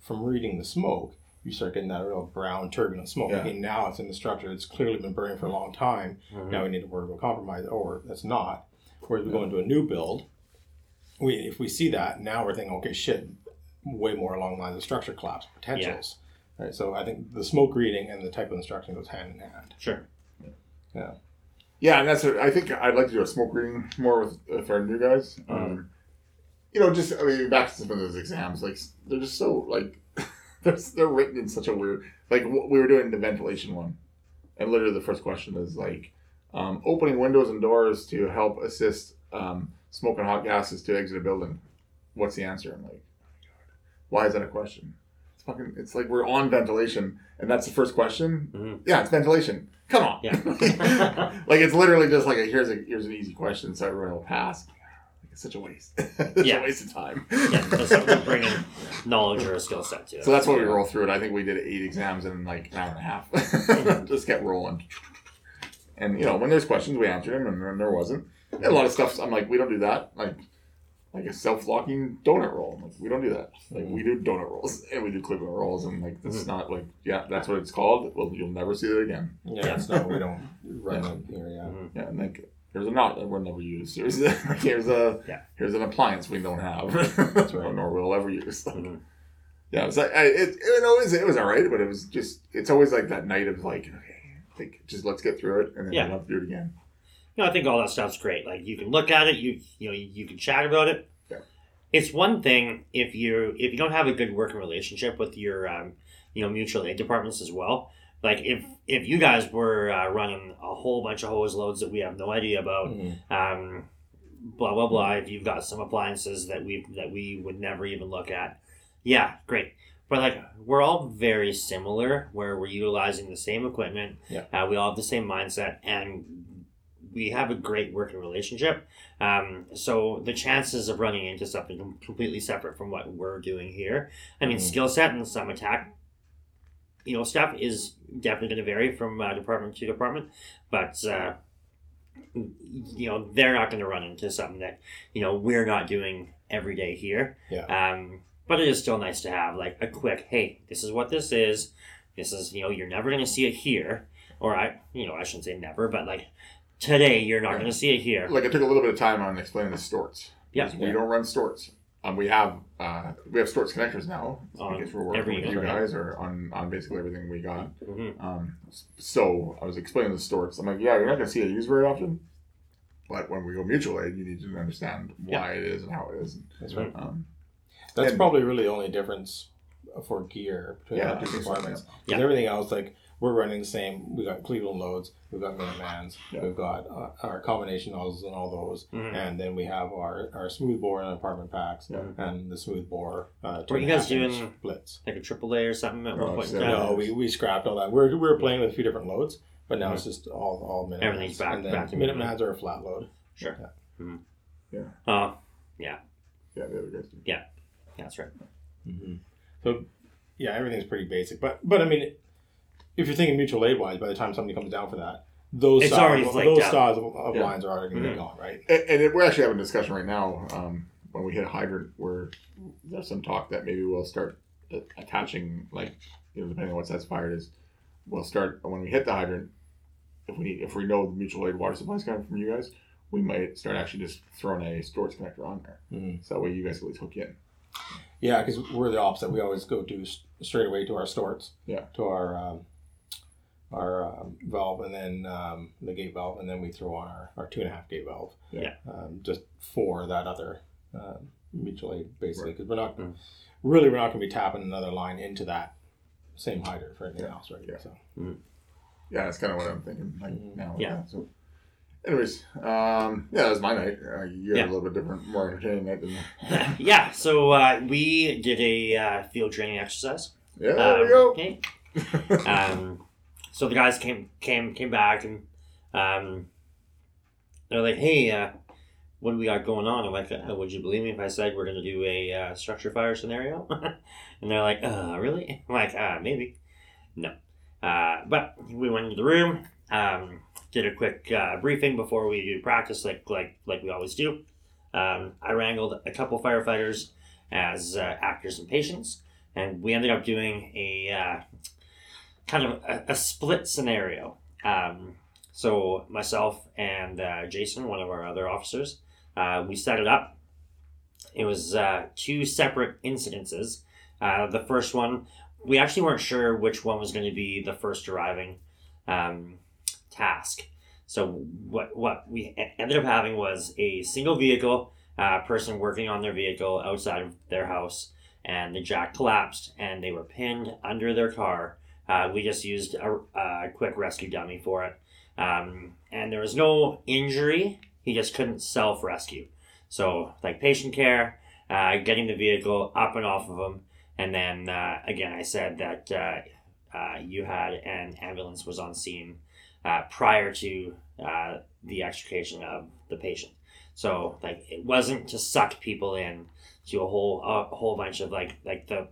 from reading the smoke, you start getting that real brown turbulent smoke. Yeah. Okay, now it's in the structure; it's clearly been burning for a long time. Mm-hmm. Now we need to worry about compromise, or that's not. Whereas we go into a new build, we if we see that now we're thinking, okay, shit, way more along the lines of structure collapse potentials. Right. So I think the smoke reading and the type of instruction goes hand in hand. Sure. Yeah, Yeah, and that's what I think I'd like to do a smoke reading more with, with our new guys. Um, you know, just I mean, back to some of those exams, like they're just so like they're they're written in such a weird. Like w- we were doing the ventilation one, and literally the first question is like um, opening windows and doors to help assist um, smoke and hot gases to exit a building. What's the answer? I'm like, why is that a question? It's fucking. It's like we're on ventilation, and that's the first question. Mhm. Yeah, it's ventilation. Come on. Yeah. like it's literally just like a, here's a here's an easy question, so everyone will pass. Like, it's such a waste. it's Yeah. a waste of time. Yeah, that's to knowledge or a skill set to it. So that's what we roll through it. I think we did eight exams in like an hour and a half. Just kept rolling. And you know, when there's questions, we answered them, and when there wasn't, a lot of stuff. I'm like, we don't do that. Like, like a self-locking donut roll. I'm like, we don't do that. Like, we do donut rolls and we do clipper rolls, and like, it's Mhm. not like, yeah, that's what it's called. Well, you'll never see it again. Yeah. no, we don't run them here. Yeah. Mhm. Yeah, and like, there's a knot that we'll never use. There's a, here's a Yeah. here's an appliance we don't have. That's right. Nor will ever use. Like, Mhm. yeah, it was like I, it, it was it was all right, but it was just it's always like that night of like okay, like just let's get through it and then Yeah. we'll have to do it again. You know, I think all that stuff's great. Like you can look at it, you you know, you can chat about it. Yeah. It's one thing if you if you don't have a good working relationship with your um, you know mutual aid departments as well. Like if if you guys were uh, running a whole bunch of hose loads that we have no idea about, Mhm. um, blah blah blah. If you've got some appliances that we that we would never even look at, yeah, great. But like we're all very similar, where we're utilizing the same equipment. Yeah. Uh, we all have the same mindset, and we have a great working relationship. Um, so the chances of running into something completely separate from what we're doing here, I mean, Mhm. skill set and some attack, you know, stuff is definitely going to vary from uh, department to department, but. Uh, you know they're not going to run into something that you know we're not doing every day here Yeah. um but it is still nice to have like a quick hey this is what this is this is you know you're never going to see it here or i you know i shouldn't say never but like today you're not Yeah. going to see it here Like I took a little bit of time on explaining the Storz. Yeah. Because we don't run Storz. Um, we have uh, we have Storz connectors now On because we're working every with you guys or on on basically everything we got. hmm Um, so I was explaining the Storz. I'm like, yeah, you're not going to see it used very often, but when we go mutual aid, you need to understand why it is and how it is. That's right. Um, That's And- probably really the only difference for gear between Yeah, the two difference, departments. yeah. Because everything else, like we're running the same. We got Cleveland loads. We've got Minutemans. Yeah. We've got uh, our combination nozzles and all those. Mhm. And then we have our, our smooth bore and apartment packs Yeah. and the smooth bore. Uh, Were you guys half inch doing- splits? like a triple a or something at Oh, one point in so- No, we, we scrapped all that. We're, we were playing with a few different loads, but now it's just all all Minutemans. Everything's back- and then back to Minutemans are a flat load. sure Yeah. Mhm. Yeah. oh yeah, the other guys. do. yeah that's right Mm-hmm. So, yeah, everything's pretty basic. But but I mean, if you're thinking mutual aid wise, by the time somebody comes down for that, those It's styles, already those out. styles of, of Yeah. lines are already going to Mhm. be gone, right? And, and it, we're actually having a discussion right now. Um, when we hit a hydrant, where there's some talk that maybe we'll start attaching, like you know, depending on what size fire it is, we'll start when we hit the hydrant. If we if we know the mutual aid water supply is coming from you guys, we might start actually just throwing a storage connector on there, Mhm. so that way you guys can at least hook in. Yeah, because we're the opposite. We always go to s- straight away to our Storz, Yeah. to our um, our um, valve, and then um, the gate valve, and then we throw on our, our two and a half gate valve. Yeah. Um, just for that other um, mutual aid, basically, because we're not Mm. really we're not going to be tapping another line into that same hydrant for anything Yeah. else, right? Yeah. So. Yeah, that's kind of what I'm thinking like Mhm. now. Yeah. So, anyways, um, yeah, that was my night. Uh, you had Yeah. a little bit different, more entertaining night than me. yeah so uh, we did a uh, field training exercise Yeah, there Um, we go. okay. um, so the guys came came came back and um, they're like, "Hey, uh, what do we got going on?" I'm like, uh, "Would you believe me if I said we're going to do a uh, structure fire scenario?" and they're like, "Uh, really?" I'm like, "Uh, maybe." No, uh, but we went into the room, um, did a quick uh, briefing before we do practice, like like like we always do. Um, I wrangled a couple firefighters as uh, actors and patients and we ended up doing a uh, kind of a, a split scenario. Um, so myself and uh, Jason, one of our other officers, uh, we set it up. It was uh, two separate incidences. Uh, the first one, we actually weren't sure which one was going to be the first arriving um, task. So what what we ended up having was a single vehicle uh, person working on their vehicle outside of their house, and the jack collapsed, and they were pinned under their car. Uh, we just used a, a quick rescue dummy for it, um, and there was no injury. He just couldn't self rescue. So like patient care, uh, getting the vehicle up and off of him, and then uh, again I said that uh, uh, you had an ambulance was on scene uh, prior to the extrication of the patient. So like it wasn't to suck people in to a whole a whole bunch of like like the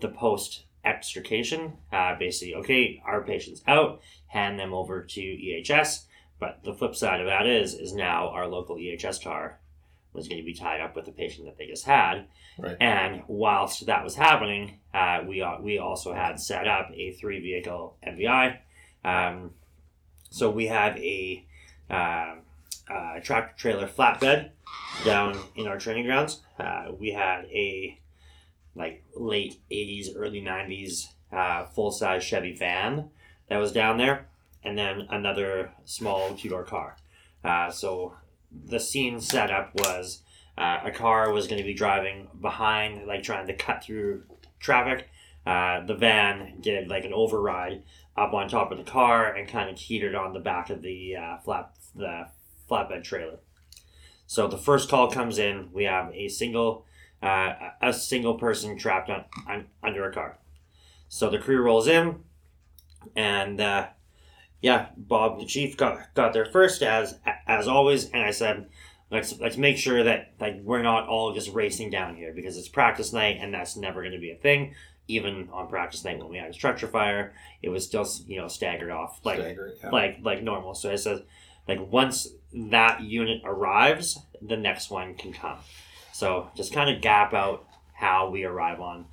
the post extrication. Uh, basically, okay, our patient's out, hand them over to EHS. But the flip side of that is is now our local EHS car was going to be tied up with the patient that they just had. Right. And whilst that was happening, uh, we we also had set up a three vehicle MVI. Um, so we have a uh, uh, tractor trailer flatbed down in our training grounds. Uh, we had a like late '80s, early '90s uh, full size Chevy van that was down there, and then another small two door car. Uh, so the scene setup was uh, a car was going to be driving behind, like trying to cut through traffic. Uh, the van did like an override up on top of the car and kind of teetered on the back of the uh, flat the flatbed trailer. So the first call comes in. We have a single uh, a single person trapped on, on under a car. So the crew rolls in, and uh, yeah, Bob the chief got got there first as as always, and I said. Let's, let's make sure that like we're not all just racing down here because it's practice night and that's never going to be a thing even on practice night when we had a structure fire, it was still you know staggered off like Staggering, yeah. like like normal. So it says like once that unit arrives, the next one can come. So just kind of gap out how we arrive on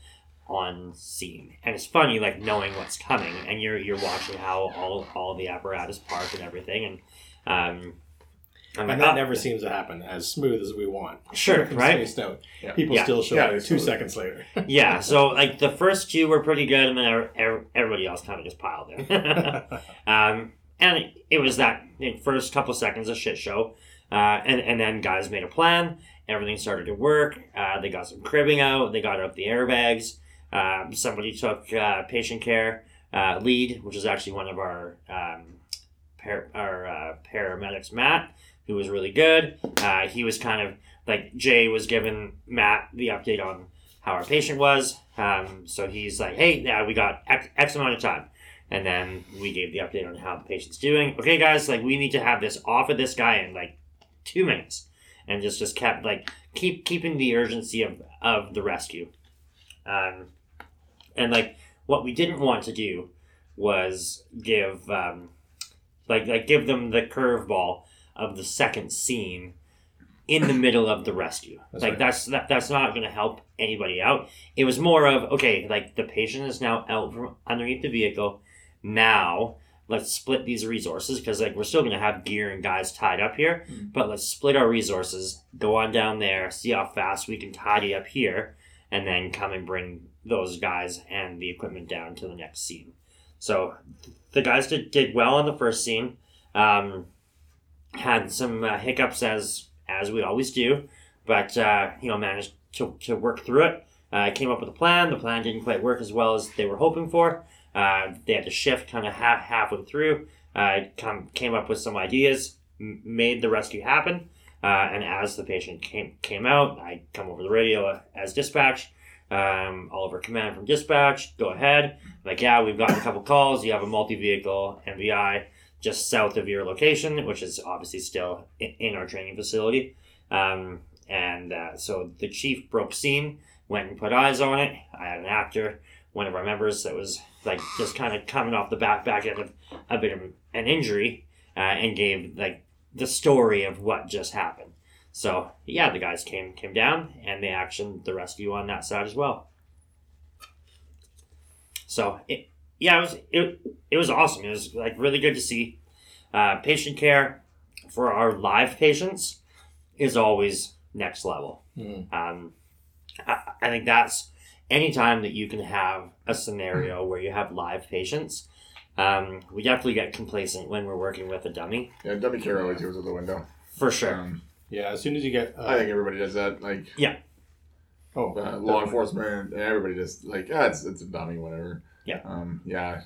on scene, and it's funny like knowing what's coming, and you're you're watching how all all the apparatus park and everything, and um. I'm and that "Oh, never seems to happen as smooth as we want. Sure, right? spaced out. Yeah. People Yeah. still show Yeah, up two seconds later. yeah, so like the first two were pretty good, and then ev- ev- everybody else kind of just piled in. um, and it, it was that first couple seconds of shit show, uh, and and then guys made a plan. Everything started to work. Uh, they got some cribbing out. They got out the airbags. Um, somebody took uh, patient care uh, lead, which is actually one of our um, par- our uh, paramedics, Matt, who was really good. Uh, he was kind of like Jay was giving Matt the update on how our patient was. Um, so he's like, hey, yeah, we got X, X amount of time. And then we gave the update on how the patient's doing. Okay, guys, like we need to have this off of this guy in like two minutes. And just just kept like keep keeping the urgency of, of the rescue. Um, and like what we didn't want to do was give um, like like give them the curveball of the second scene in the middle of the rescue. That's like right. that's that, that's not going to help anybody out. It was more of okay, like the patient is now out from underneath the vehicle. Now let's split these resources because like we're still going to have gear and guys tied up here, Mhm. but let's split our resources. Go on down there, see how fast we can tidy up here, and then come and bring those guys and the equipment down to the next scene. So the guys did, did well on the first scene. Um, had some uh, hiccups as as we always do, but uh, you know managed to, to work through it. Uh, came up with a plan. The plan didn't quite work as well as they were hoping for. Uh, they had to shift kind of half halfway through. Uh, come came up with some ideas, m- made the rescue happen. Uh, and as the patient came came out, I come over the radio as dispatch. Um, Oliver command from dispatch. Go ahead. Like yeah, we've gotten a couple calls. You have a multi vehicle MVI just south of your location, which is obviously still in, in our training facility. Um, and uh, so the chief broke scene, went and put eyes on it. I had an actor, one of our members, that was like just kind of coming off the back back end of a bit of an injury, uh, and gave like the story of what just happened. So yeah, the guys came came down and they actioned the rescue on that side as well. So it, yeah, it was it, it was awesome. It was like really good to see. Uh, patient care for our live patients is always next level. Mm. Um, I, I think that's anytime that you can have a scenario where you have live patients, um, we definitely get complacent when we're working with a dummy, Yeah, dummy care always goes out the window. for sure. Um, Yeah, as soon as you get, uh, I think everybody does that. Like yeah. oh, uh, law enforcement, and everybody just like, yeah, it's it's a dummy, whatever. Yeah. Um. Yeah.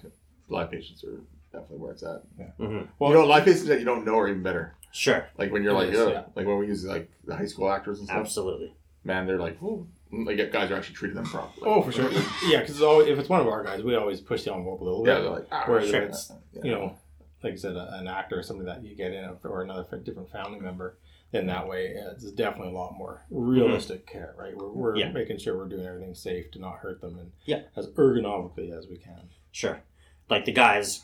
Live patients are definitely where it's at. hmm well, you know, live patients that you don't know are even better. Sure, Like when you're It like, is, oh, yeah. like when we use like the high school actors and stuff. absolutely. Man, they're like, oh, like guys are actually treating them properly. oh, for sure. Yeah, because if it's one of our guys, we always push the envelope a little Yeah, bit. they're like, ah, Whereas sure. if it's, Yeah. you know, like I said, a, an actor or something that you get in, or another different family member, then that way uh, it's definitely a lot more realistic care, right? We're, we're Yeah. making sure we're doing everything safe to not hurt them and Yeah. as ergonomically as we can. Sure. Like the guys,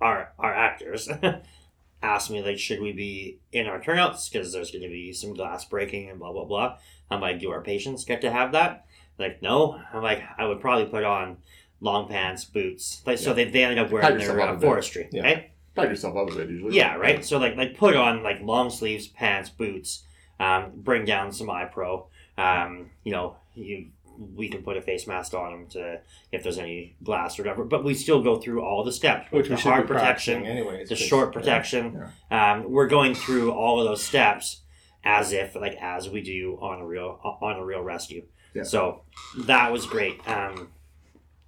are our actors, asked me like, should we be in our turnouts because there's going to be some glass breaking and blah blah blah. I'm like, do our patients get to have that? Like, no. I'm like, I would probably put on long pants, boots, like so they, they end up wearing their uh, forestry, Yeah. right? Tied yourself up a bit usually. Yeah, right. So like like put on like long sleeves, pants, boots. Um, bring down some iPro. Um, you know, you we can put a face mask on them to if there's any glass or whatever. But we still go through all the steps. Which the we should hard be protection, practicing anyways. the 'cause- short protection. Um, we're going through all of those steps as if like as we do on a real on a real rescue. Yeah. So that was great. Um,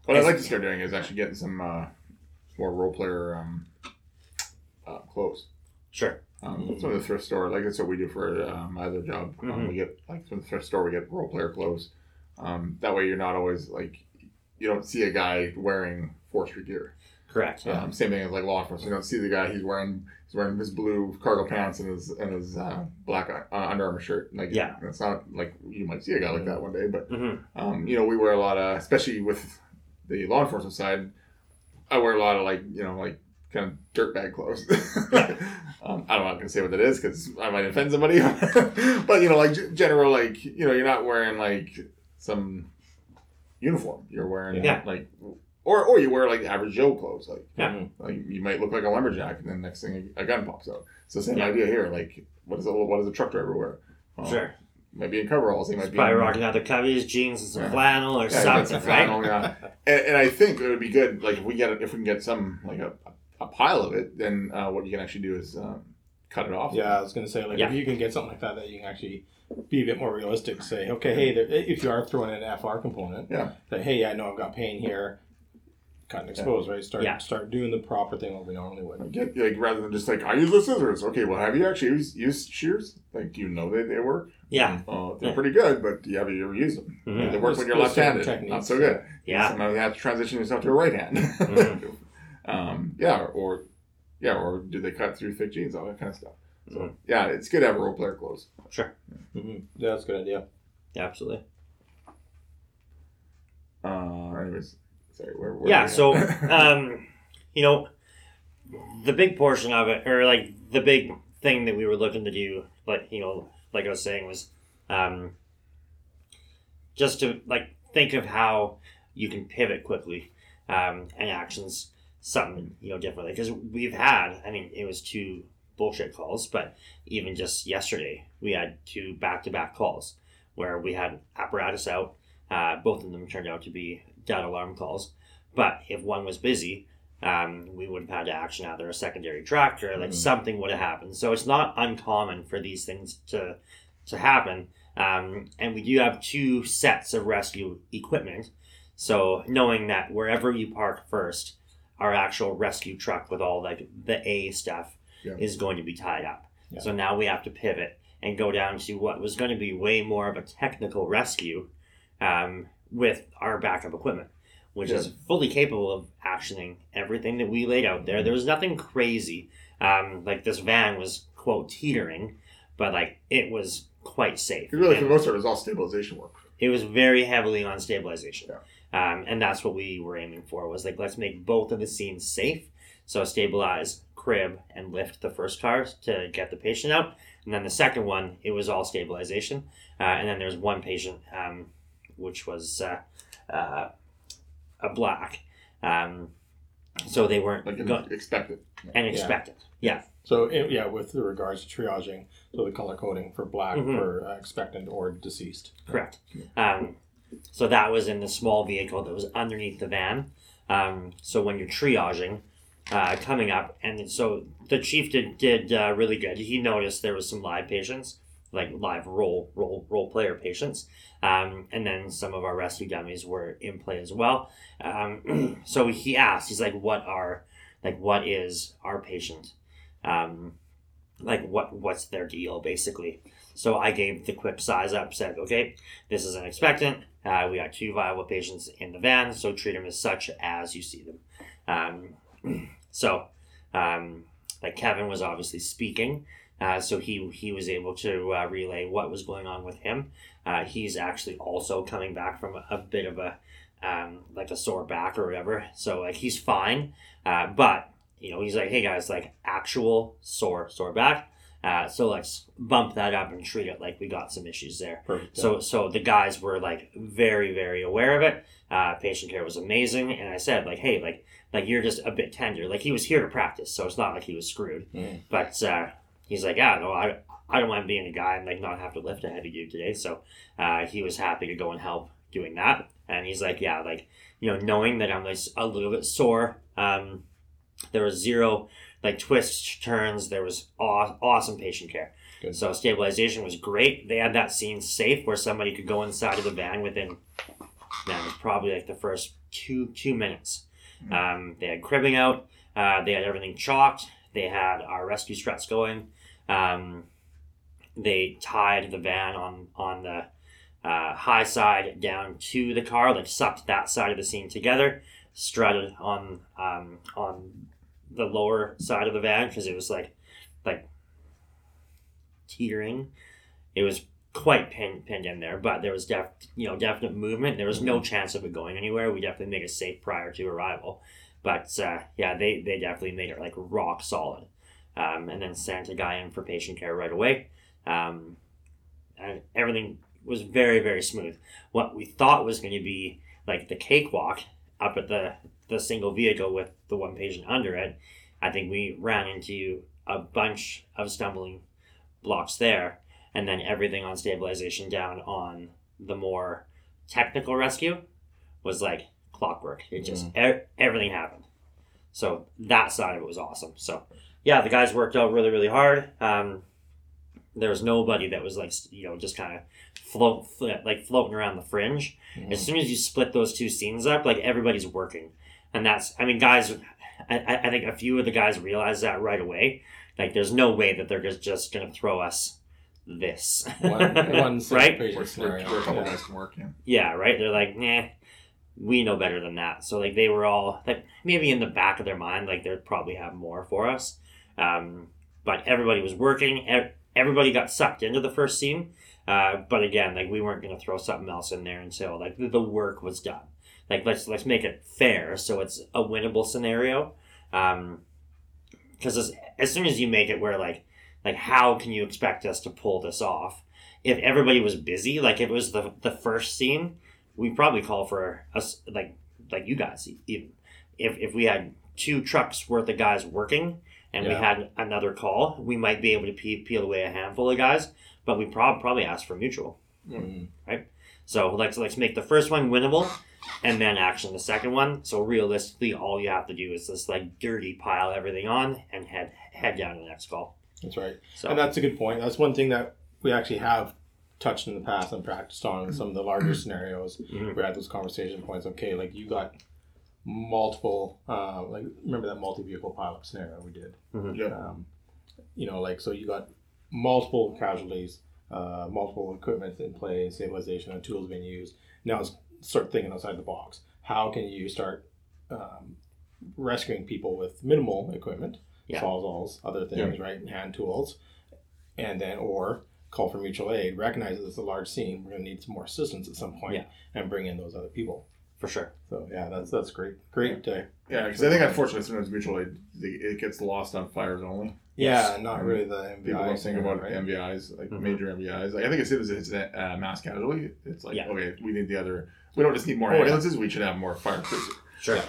What I'd like to start doing is actually getting some uh, more role player um, uh, clothes. sure. Um, That's from the thrift store. Like that's what we do for uh, my other job. Um, Mhm. we get like from the thrift store, we get role player clothes. Um, that way, you're not always like you don't see a guy wearing forestry gear. Correct. Um, same thing as like law enforcement. You don't see the guy. He's wearing he's wearing his blue cargo pants and his and his uh, black uh, Under Armour shirt. Like Yeah. it's not like you might see a guy like that one day, but hmm um, you know, we wear a lot of, especially with the law enforcement side. I wear a lot of like, you know, like kind of dirtbag clothes. um, I'm not gonna say what that is because I might offend somebody. but you know, like general, like you know, you're not wearing like some uniform. You're wearing Yeah. like, or or you wear like average Joe clothes. Like, Yeah. Mhm. like you might look like a lumberjack, and then next thing a gun pops out. It's the same Yeah. idea here. Like, what is a what does a truck driver wear? Well, Sure. Maybe in coveralls. He might He's be probably in- rocking out the cubbies, jeans, and some Yeah. flannel or Yeah, that's something, a right? flannel, yeah. And, and I think it would be good, like if we get it, if we can get some like a, a pile of it, then uh, what you can actually do is um, cut it off. Yeah, I was gonna say like Yeah. if you can get something like that that you can actually be a bit more realistic. Say, okay, hey, there, if you are throwing in an FR component, Yeah. that hey, I know I've got pain here, cut and expose, right? Start Yeah. start doing the proper thing what we normally would. Get like rather than just like I use the scissors. Okay, well, have you actually used, used shears? Like, do you know they, they work? Yeah. Oh, they're Yeah. pretty good, but do you ever you ever use them? Mhm. They work when you're There's- there's certain left-handed. Not so good. Yeah. Sometimes you have to transition yourself to a right hand. Mhm. um, yeah, or yeah, or do they cut through thick jeans? All that kind of stuff. So Mhm. yeah, it's good to have role player clothes. Sure. Mm-hmm. Yeah, that's a good idea. Yeah, absolutely. Uh, anyways, sorry. Where, where Yeah. So, um, you know, the big portion of it, or like the big thing that we were looking to do, like you know, like I was saying, was um, just to like think of how you can pivot quickly um, and actions something you know differently. Because we've had i mean it was two bullshit calls but even just yesterday we had two back-to-back calls where we had apparatus out. Uh, both of them turned out to be dead alarm calls. But if one was busy um, we would have had to action either a secondary tractor like Mhm. something would have happened. So it's not uncommon for these things to to happen. Um, and we do have two sets of rescue equipment. So knowing that wherever you park first our actual rescue truck with all like the a stuff Yeah. is going to be tied up Yeah. so now we have to pivot and go down to what was going to be way more of a technical rescue um, with our backup equipment which is fully capable of actioning everything that we laid out there. There was nothing crazy. Um, like this van was quote teetering, but like it was quite safe. really, for And the most part, it was all stabilization work. it was very heavily on stabilization. Um, and that's what we were aiming for was like let's make both of the scenes safe. So stabilize, crib, and lift the first car to get the patient out. And then the second one, it was all stabilization. Uh, and then there's one patient, um, which was uh, uh, a black. Um, so they weren't Like go- expected. and expected. Yeah. So i- yeah, with regards to triaging, so the color coding for black Mhm. for uh, expectant or deceased. Correct. Um, So that was in the small vehicle that was underneath the van. Um, so when you're triaging, uh, coming up, and so the chief did did uh, really good. He noticed there was some live patients, like live role role role player patients, um, and then some of our rescue dummies were in play as well. Um, so he asked, he's like, "What are like what is our patient?" Um, like what what's their deal basically so i gave the quick size up said okay this is an expectant uh, we got two viable patients in the van so treat them as such as you see them. Um, so um, like kevin was obviously speaking uh, so he he was able to uh, relay what was going on with him. Uh, he's actually also coming back from a, a bit of a um, like a sore back or whatever. So like he's fine uh, but you know, he's like, hey guys, like actual sore sore back. Uh, so let's bump that up and treat it like we got some issues there. Perfect. So so the guys were like very very aware of it. Uh, patient care was amazing, and I said like, hey, like like you're just a bit tender. Like he was here to practice, so it's not like he was screwed. Mm. But uh, he's like, yeah, no, I I don't mind being a guy and like not have to lift a heavy dude today. So uh, he was happy to go and help doing that. And he's like, yeah, like you know, knowing that I'm like a little bit sore. Um, there was zero like twists, turns. There was aw- awesome patient care. Good. So stabilization was great. They had that scene safe where somebody could go inside of the van within, That was probably like the first two two minutes. Um, they had cribbing out. Uh, they had everything chalked. They had our rescue struts going. Um, they tied the van on on the uh, high side down to the car, like sucked that side of the scene together, strutted on um, on the lower side of the van because it was like like teetering. It was quite pinned pinned in there, but there was def you know definite movement. There was no chance of it going anywhere. We definitely made it safe prior to arrival, but uh, yeah, they they definitely made it like rock solid. Um, and then sent a guy in for patient care right away. Um, and everything was very very smooth. What we thought was going to be like the cakewalk up at the the single vehicle with the one patient under it, I think we ran into a bunch of stumbling blocks there, and then everything on stabilization down on the more technical rescue was like clockwork. It just e- everything happened. So that side of it was awesome. So yeah, the guys worked out really really hard. Um, there was nobody that was like you know just kind of float like floating around the fringe. As soon as you split those two scenes up, like everybody's working, and that's I mean guys, I, I I think a few of the guys realize that right away. Like there's no way that they're just just gonna throw us this, One, one right? patient Where, where, scenario. where a couple yeah. guys can work, yeah. Yeah, right. They're like, nah, we know better than that. So like they were all like maybe in the back of their mind, like they'd probably have more for us. Um, but everybody was working. Everybody got sucked into the first scene. Uh, but again, like we weren't gonna throw something else in there until like the, the work was done. Like let's let's make it fair so it's a winnable scenario. Um, because as, as soon as you make it where like like how can you expect us to pull this off if everybody was busy like if it was the the first scene we probably call for us like like you guys even if if we had two trucks worth of guys working and we had another call we might be able to pe- peel away a handful of guys but we prob- probably ask for mutual Mhm. So let's let's make the first one winnable and then action the second one so realistically all you have to do is just like dirty pile everything on and head head down to the next call That's right. so And that's a good point. That's one thing that we actually have touched in the past and practiced on in some of the larger scenarios. Mhm. We had those conversation points. Okay, like you got multiple, uh, like remember that multi-vehicle pileup scenario we did. Yeah. Um, you know, like so you got multiple casualties, uh, multiple equipment in play, stabilization and tools being used. Now start thinking outside the box. How can you start um, rescuing people with minimal equipment, Yeah. sawzalls, other things, right, hand tools, and then or call for mutual aid. Recognize that it's a large scene. We're going to need some more assistance at some point, Yeah. and bring in those other people. for sure So yeah, that's that's great. Great. Uh, Yeah, because I think unfortunately sometimes mutual aid it gets lost on fires only. Yeah, not really the MVI. People don't think about right? MVIs, like Mhm. major MVIs. Like I think as soon as it's a uh, mass casualty, it's like Yeah. okay, we need the other. We don't just need more Oh, yeah. ambulances. We should have more fire crews. sure Yeah.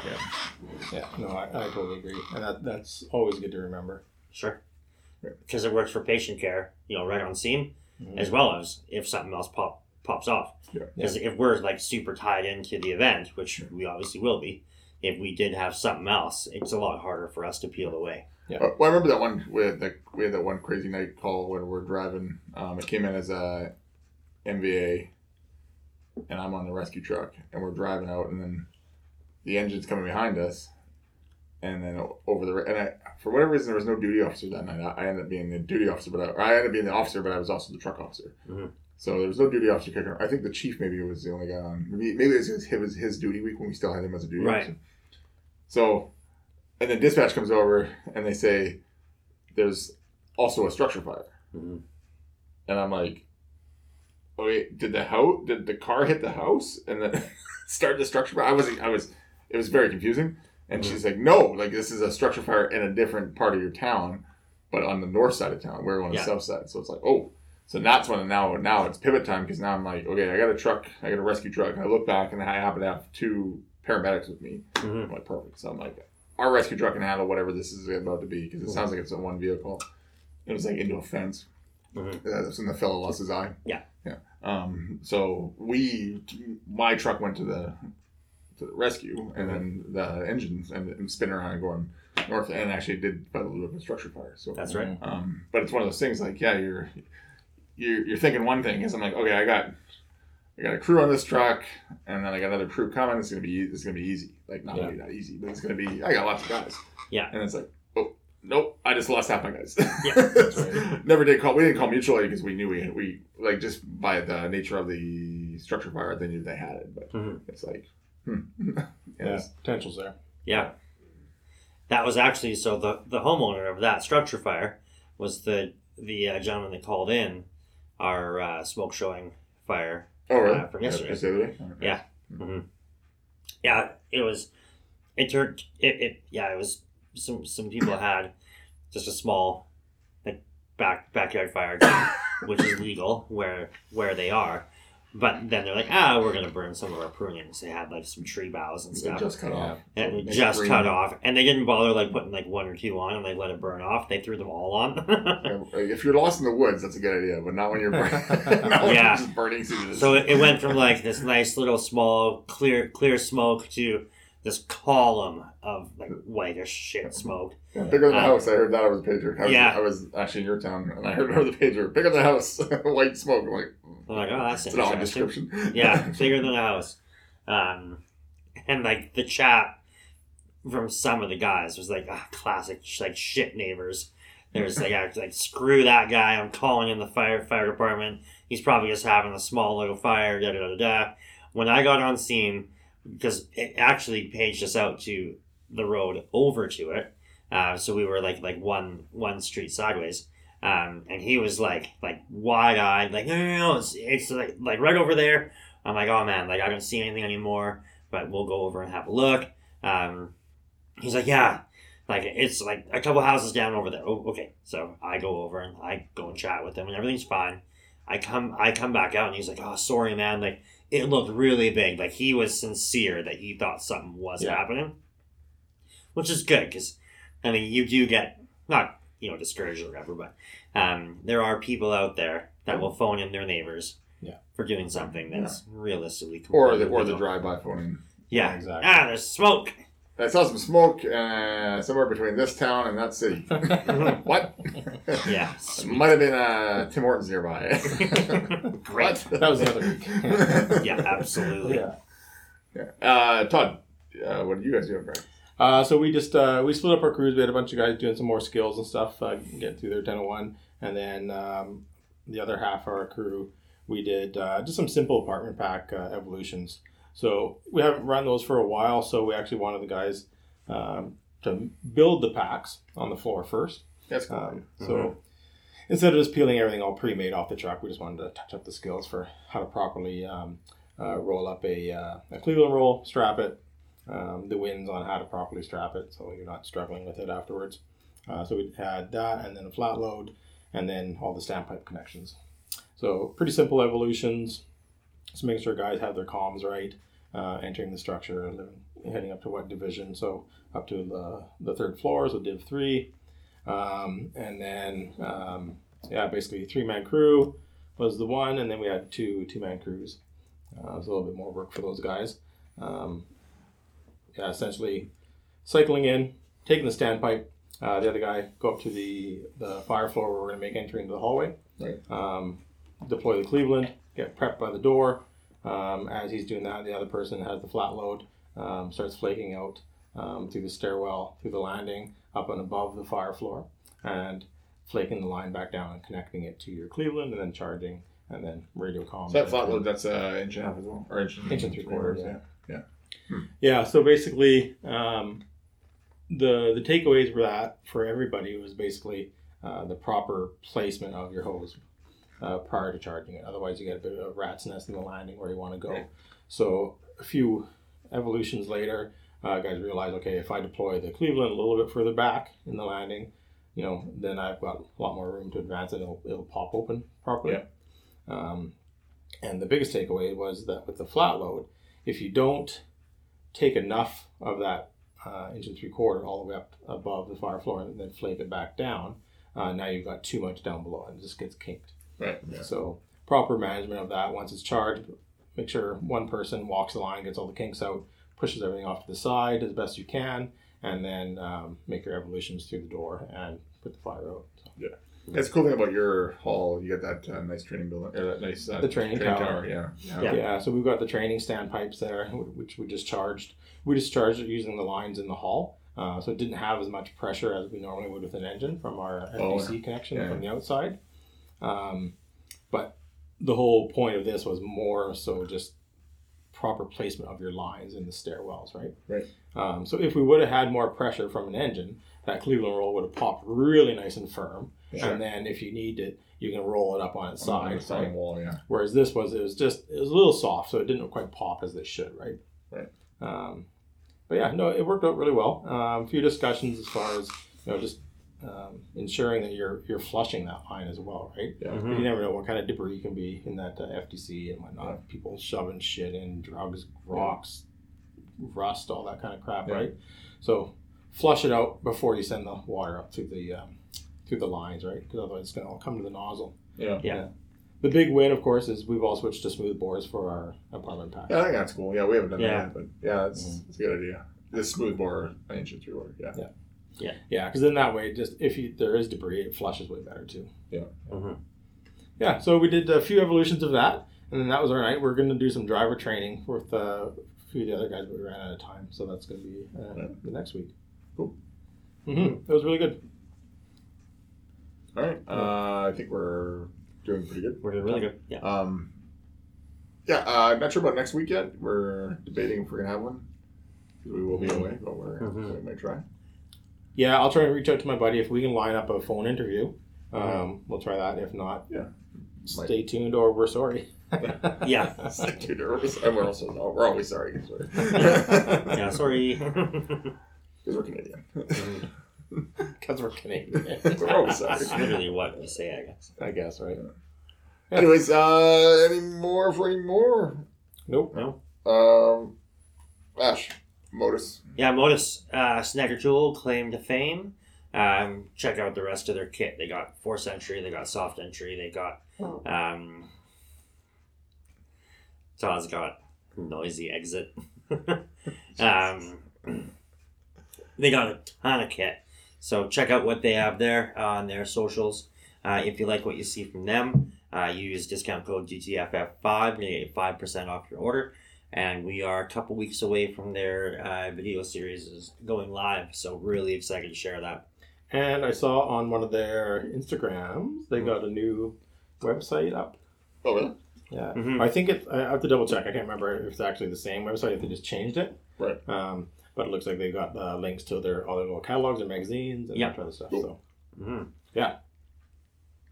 Yeah, no, I, I totally agree, and that that's always good to remember. Sure. Because it works for patient care, you know, right on scene, Mhm. as well as if something else pop pops off. Yeah. Because if we're like super tied into the event, which we obviously will be, if we did have something else, it's a lot harder for us to peel away. Yeah. Well, I remember that one. We had that we had that one crazy night call when we're driving. Um, it came in as a MVA, and I'm on the rescue truck, and we're driving out, and then the engine's coming behind us, and then over the and I for whatever reason there was no duty officer that night. I, I ended up being the duty officer, but I, I ended up being the officer, but I was also the truck officer. Mhm. So there was no duty officer kicking. I think the chief maybe was the only guy on. Maybe maybe it was his, it was his duty week when we still had him as a duty Right. officer. So, and then dispatch comes over and they say, "There's also a structure fire," Mhm. and I'm like, "Oh wait, did the house? Did the car hit the house and then start the structure fire?" I was I was it was very confusing. And Mhm. she's like, "No, like this is a structure fire in a different part of your town, but on the north side of town. We're on the Yeah. south side." So it's like, "Oh." So that's when now now it's pivot time because now I'm like, okay, I got a truck, I got a rescue truck, and I look back and I happen to have two paramedics with me. Mhm. I'm like, perfect. So I'm like, our rescue truck can handle whatever this is about to be because it sounds like it's a one vehicle. It was like into a fence. Mhm. Uh, That's when the fellow lost his eye. Yeah. Yeah. Um. So we, my truck went to the to the rescue, and then the engines and, and spinning around and going north, and actually did fight a little bit of a structure fire. So That's right. um, but it's one of those things like, yeah, you're you're, you're thinking one thing is I'm like, okay, I got I got a crew on this truck, and then I got another crew coming. It's gonna be it's gonna be easy. Like not Yeah. really not easy, but it's gonna be. I got lots of guys. Yeah. And it's like, oh nope, I just lost half my guys. Yeah, right. Never did call. We didn't call mutual aid because we knew we we like just by the nature of the structure fire, they knew they had it. But Mhm. it's like, hmm. Yeah, Yes. potential's there. Yeah. That was actually so the the homeowner of that structure fire was the the uh, gentleman that called in our uh, smoke showing fire. Oh really? Uh, from yesterday. Just the other day? Yeah. Yeah, it was. It turned it, it yeah it was some some people had just a small like back backyard fire, which is legal where where they are. But then they're like, ah, we're gonna burn some of our prunings. They had like some tree boughs and They stuff. just cut off. and it Make just green. cut off, and they didn't bother like putting like one or two on, and they let it burn off. They threw them all on. Yeah, If you're lost in the woods, that's a good idea, but not when you're, burn- not when Yeah. you're just burning through this. so it, it went from like this nice little small clear clear smoke to this column of like whitish shit smoke. Yeah, bigger than the Um, house. I heard that over the pager. I was, Yeah. I was actually in your town, and I heard over the pager, bigger than the house, white smoke. I'm like, I'm like, oh, that's it's an odd interesting. description. yeah, bigger than a house. Um, and like the chat from some of the guys was like, ah, classic, like shit neighbors. There's like, ah, like screw that guy. I'm calling in the fire fire department. He's probably just having a small little fire. Da da da da. When I got on scene, because it actually paged us out to the road over to it, uh, so we were like like one one street sideways. Um, and he was like, like wide eyed, like, no, no, no, it's, it's like, like right over there. I'm like, oh man, like I don't see anything anymore, but we'll go over and have a look. Um, he's like, yeah, like it's like a couple houses down over there. Oh, okay. So I go over and I go and chat with him, and everything's fine. I come, I come back out, and he's like, oh, sorry, man, like it looked really big. Like he was sincere that he thought something was Yeah. happening, which is good because I mean, you do get not you know discouraged or whatever, but um, there are people out there that will phone in their neighbors Yeah. for doing something that's realistically Or the or the legal. drive-by phone. yeah Exactly. ah there's smoke I saw some smoke uh, somewhere between this town and that city. what? yeah It might have been uh, Tim Hortons nearby. Great. What? That was the other week. yeah absolutely yeah. Yeah. Uh, Todd, uh, what did you guys do, Brian? Uh, so we just uh, we split up our crews. We had a bunch of guys doing some more skills and stuff, uh, getting through their 1001, and then um, the other half of our crew we did uh, just some simple apartment pack uh, evolutions. So we haven't run those for a while, so we actually wanted the guys um, to build the packs on the floor first. That's cool. Um, so Mhm. instead of just peeling everything all pre-made off the truck, we just wanted to touch up the skills for how to properly um, uh, roll up a, uh, a Cleveland roll, strap it, um, the wins on how to properly strap it, so you're not struggling with it afterwards. Uh, so we had that, and then a flat load, and then all the standpipe connections. So pretty simple evolutions. Just making sure guys have their comms right, uh, entering the structure, heading up to what division. So up to the, the third floor, so Div three, um, and then um, yeah, basically three man crew. was the one, and then we had two two man crews. Uh, it was a little bit more work for those guys. Um, yeah, essentially cycling in, taking the standpipe. Uh, the other guy go up to the the fire floor where we're going to make entry into the hallway. Right. Um, deploy the Cleveland, get prepped by the door. Um, as he's doing that, the other person has the flat load, um, starts flaking out um, through the stairwell, through the landing, up and above the fire floor, and flaking the line back down and connecting it to your Cleveland, and then charging, and then radio comms. So that flat load, that's uh, inch and a half as well, or inch Inch and three quarters, yeah. Yeah, so basically, um, the the takeaways were that for everybody was basically uh, the proper placement of your hose uh, prior to charging it. Otherwise, you get a bit of a rat's nest in the landing where you want to go. So a few evolutions later, uh, guys realized, okay, if I deploy the Cleveland a little bit further back in the landing, you know, then I've got a lot more room to advance it. It'll, it'll pop open properly. Yeah. Um, and the biggest takeaway was that with the flat load, if you don't take enough of that uh, inch and three quarter all the way up above the fire floor and then flake it back down, uh, now you've got too much down below and it just gets kinked. Right. Yeah. So proper management of that once it's charged, make sure one person walks the line, gets all the kinks out, pushes everything off to the side as best you can, and then um, make your evolutions through the door and put the fire out. So, That's the cool thing about your hall. You get that uh, nice training building, or that nice uh, The training tower. Yeah. Yeah. yeah. Yeah. so we've got the training standpipes there, which we just charged. We just charged it using the lines in the hall. Uh, so it didn't have as much pressure as we normally would with an engine from our Oh, FDC connection yeah. from the outside. Um, but the whole point of this was more so just proper placement of your lines in the stairwells, right? Right. Um, so if we would have had more pressure from an engine, that Cleveland roll would have popped really nice and firm. Sure. And then if you need it, you can roll it up on its On side. the side right? wall. Yeah. Whereas this was, it was just, it was a little soft, so it didn't quite pop as it should, right? Right. Um, but yeah, no, it worked out really well. Um, a few discussions as far as you know, just um, ensuring that you're you're flushing that line as well, right? Yeah. Mhm. You never know what kind of debris can be in that uh, FDC and whatnot. People shoving shit in, drugs, rocks, rust, all that kind of crap, Yeah. right? So flush it out before you send the water up through the um, through the lines, right? Because otherwise it's going to all come to the nozzle. Yeah. Yeah. The big win, of course, is we've all switched to smooth bores for our apartment pack. Yeah, I think that's cool. Yeah, we haven't done Yeah. that, but yeah, that's, Mhm. that's a good idea. This smooth bore an inch and three quarter. Yeah. Yeah, because then that way, just if you, there is debris, it flushes way better too. Mhm. Yeah, so we did a few evolutions of that, and then that was our night. We're going to do some driver training with uh, a few of the other guys, but we ran out of time, so that's going to be uh, Yeah. the next week. Cool. hmm It was really good. All right. Uh, I think we're doing pretty good. We're doing really good. Yeah. Um, yeah, uh, not sure about next week yet. We're debating if we're gonna have one. We will be away, but we're Mhm. we might try. Yeah, I'll try and reach out to my buddy if we can line up a phone interview. Um, we'll try that. If not, Yeah. stay tuned or we're sorry. Yeah. Stay tuned. We're- And we're also no, we're always sorry because we're, yeah. Sorry. 'cause we're Canadian. Because we're Canadian. we're always That's literally what we say, I guess. I guess, right? Anyways, uh, any more for any more? Nope. No. Um, Ash, Modus. Yeah, Modus uh, Snagger Tool claim to fame. Um, check out the rest of their kit. They got force entry, they got soft entry, they got um, Todd's got noisy exit. um, they got a ton of kit. So check out what they have there on their socials. Uh, if you like what you see from them, uh, use discount code DTFF5 to get 5% off your order. And we are a couple weeks away from their uh, video series is going live. So really excited to share that. And I saw on one of their Instagrams they got a new website up. Oh, really? Yeah, Mhm. I think it. I have to double check. I can't remember if it's actually the same website if they just changed it. Right. Um, but it looks like they've got uh, links to their all their little catalogs and magazines and Yeah. that other stuff. Cool. So hmm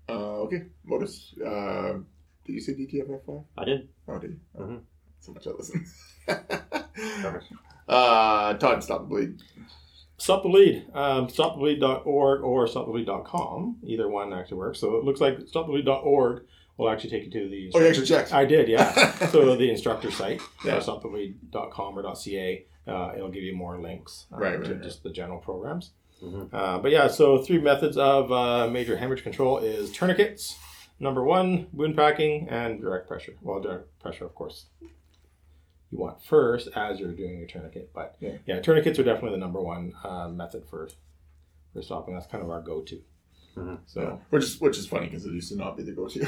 Uh, okay, Modus. Uh, did you say DTFF5? I did. Oh, did you? Oh, Mhm. So much I listen. uh, Todd, stop the bleed. stop the lead. Um, stopthebleed.org or stopthebleed.com. Either one actually works. So it looks like stopthebleed.org will actually take you to the. Oh, you actually checked. I did, yeah. so the instructor site, Yeah. yeah. stopthebleed.com or .ca, uh, it'll give you more links uh, Right, to right, just the general programs. Mhm. Uh, but yeah, so three methods of uh, major hemorrhage control is tourniquets, number one, wound packing and direct pressure. Well, direct pressure, of course, you want first as you're doing your tourniquet. But Yeah. yeah, tourniquets are definitely the number one uh, method for for stopping. That's kind of our go-to. Mhm. So which is which is funny because it used to not be the go-to.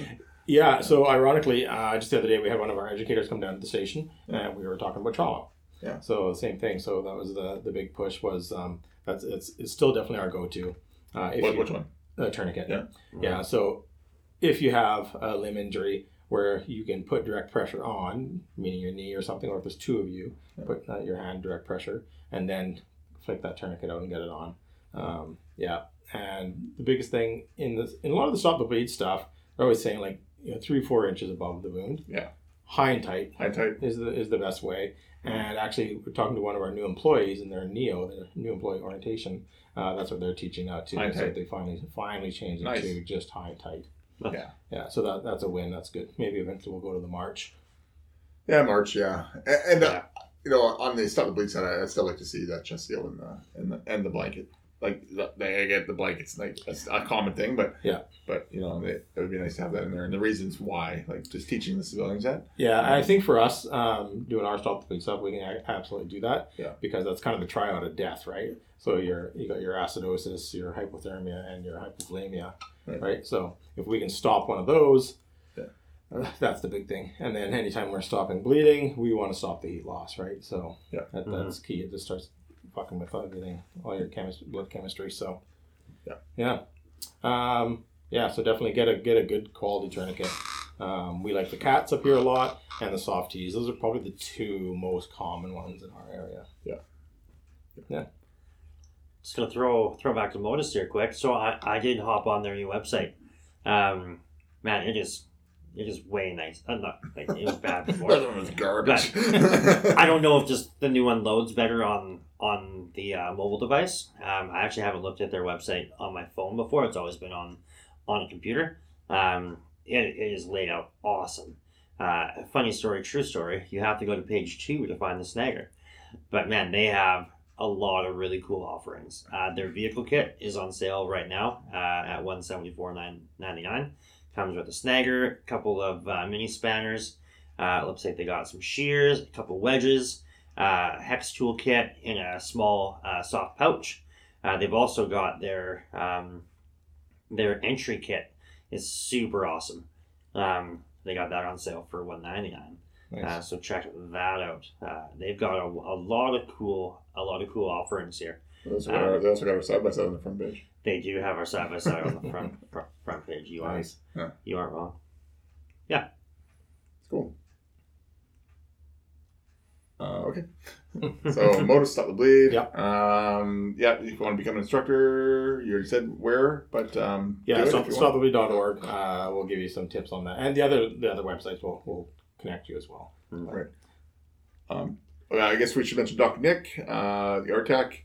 yeah, so ironically, uh, just the other day we had one of our educators come down to the station and we were talking about trauma. Yeah. So same thing. So that was the the big push was um, that's it's, it's still definitely our go-to. Uh, if what, you- which one? a tourniquet. Yeah. Yeah. So if you have a limb injury where you can put direct pressure on, meaning your knee or something, or if there's two of you, Yeah. put uh, your hand direct pressure and then flick that tourniquet out and get it on. Um, yeah. And the biggest thing in this, in a lot of the stop the bleed stuff, they're always saying like you know three four inches above the wound. Yeah. High and tight High and tight. is the is the best way. And actually, we're talking to one of our new employees in their neo, their new employee orientation. Uh, that's what they're teaching now too. High so tight. they finally finally changed it Nice. to just high and tight. Yeah. Yeah. So that that's a win. That's good. Maybe eventually we'll go to the march. Yeah, March. Yeah, and, and uh, Yeah. you know, on the stop the bleed side, I, I still like to see that chest seal and the and the and the blanket. Like the, they get the blankets, like that's a common thing, but Yeah. but you know, it, it would be nice to have that in there, and the reasons why, like just teaching the civilians that. Yeah, I think for us um, doing our stop the bleed stuff, we can absolutely do that. Yeah. Because that's kind of the triad of death, right? So you're you got your acidosis, your hypothermia, and your hypovolemia, Right. right? So if we can stop one of those, Yeah. uh, that's the big thing. And then anytime we're stopping bleeding, we want to stop the heat loss, right? So Yeah. that, Mhm. that's key. It just starts fucking with everything, all your chemistry, blood chemistry. So Yeah. yeah, um, yeah. So definitely get a get a good quality tourniquet. Um, we like the cats up here a lot, and the soft teas. Those are probably the two most common ones in our area. Yeah, yeah. Just gonna throw throw back to Modus here quick. So I, I did hop on their new website. Um, man, it is it is way nice. I'm not like it was bad before. That one was garbage. I don't know if just the new one loads better on on the uh, mobile device. Um, I actually haven't looked at their website on my phone before. It's always been on on a computer. Um, it, it is laid out awesome. Uh, funny story, true story. You have to go to page two to find the snagger, but man, they have a lot of really cool offerings. Uh, their vehicle kit is on sale right now uh, at one seventy four nine ninety nine. Comes with a snagger, a couple of uh, mini spanners. Uh, looks like they got some shears, a couple wedges, uh, hex toolkit in a small uh, soft pouch. Uh, they've also got their um, their entry kit is super awesome. Um, they got that on sale for one ninety nine. Uh, Nice. so check that out. Uh, they've got a, a lot of cool a lot of cool offerings here. They also got our, they also got our side by side on the front page. They do have our side by side on the front front, front page. You are Nice. Yeah. you aren't wrong. Yeah. It's cool. Uh, okay. So Modus stop the bleed. Yep. Um, yeah, if you want to become an instructor, you already said where, but um, Yeah, so if you want. stopthebleed.org. Uh, we'll give you some tips on that, and the other the other websites will will connect you as well. Um, well, I guess we should mention Dr. Nick, uh, the RTAC.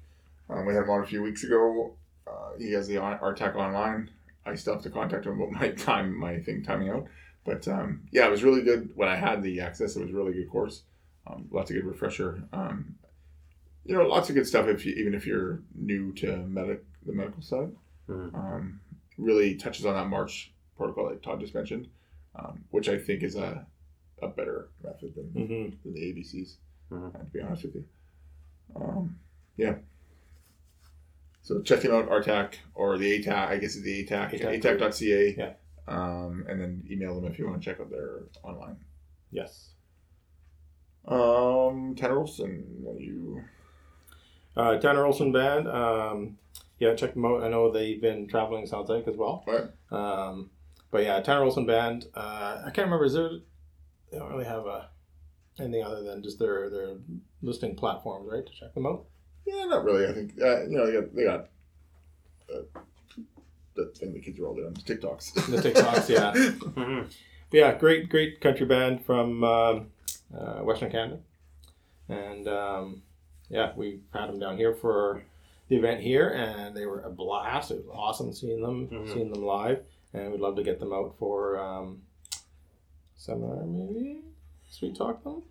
Um, we had him on a few weeks ago. Uh, he has the RTAC online. I still have to contact him about my time, my thing timing out. But um, yeah, it was really good when I had the access. It was a really good course. Um, lots of good refresher. Um, you know, lots of good stuff. If you, even if you're new to medic, the medical side, Mhm. um, really touches on that March protocol that Todd just mentioned, um, which I think is a a better method than Mm-hmm. than the ABCs. Mhm. uh, To be honest with you, um, yeah. So check him out, RTAC or the ATAC. I guess it's the ATAC, ATAC. ATAC.ca. Yeah. Um, and then email them if you want to check out their online. Yes. Um, Tanner Olson, you. Uh, Tanner Olson Band. Um, yeah, check them out. I know they've been traveling Sounds like as well. Right. Um, but yeah, Tanner Olson Band. Uh, I can't remember. Is there? They don't really have a anything other than just their their listing platforms, right? To check them out. Yeah, not really. I think uh, you know they got they got uh, the thing the kids are all doing the TikToks. The TikToks, yeah. Mhm. But yeah, great, great country band from um, uh, Western Canada, and um, yeah, we had them down here for the event here, and they were a blast. It was awesome seeing them, Mhm. seeing them live, and we'd love to get them out for um, seminar, maybe. Sweet talk them.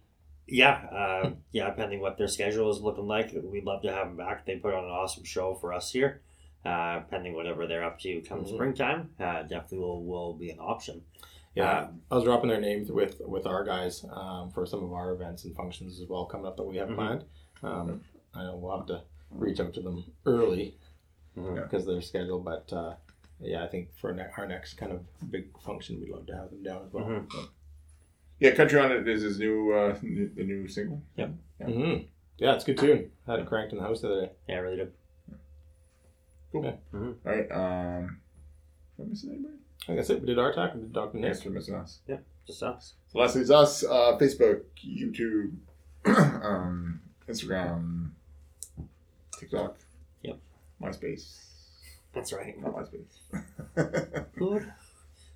Yeah, uh, yeah. Depending what their schedule is looking like, we'd love to have them back. They put on an awesome show for us here. uh, pending whatever they're up to come Mhm. springtime, uh, definitely will, will be an option. Yeah, Um, I was dropping their names with with our guys um, for some of our events and functions as well coming up that we have Mhm. planned. Um, I know we'll have to reach out to them early because of their schedule, but uh, yeah, I think for ne- our next kind of big function, we'd love to have them down as well. Mhm. Yeah, Country on It is his new, uh, new the new single. yeah mm-hmm Yeah, it's a good tune. had it cranked in the house the other day. Yeah, really good. Cool. Yeah. Mhm. All right. Um, am I missing anybody? I think that's it. We did our talk. We did Dr. Nick. Thanks for missing us. Yeah, Just us. So lastly, it's us. Uh, Facebook, YouTube, um, Instagram, TikTok. Yep. MySpace. That's right. Not MySpace. Who would,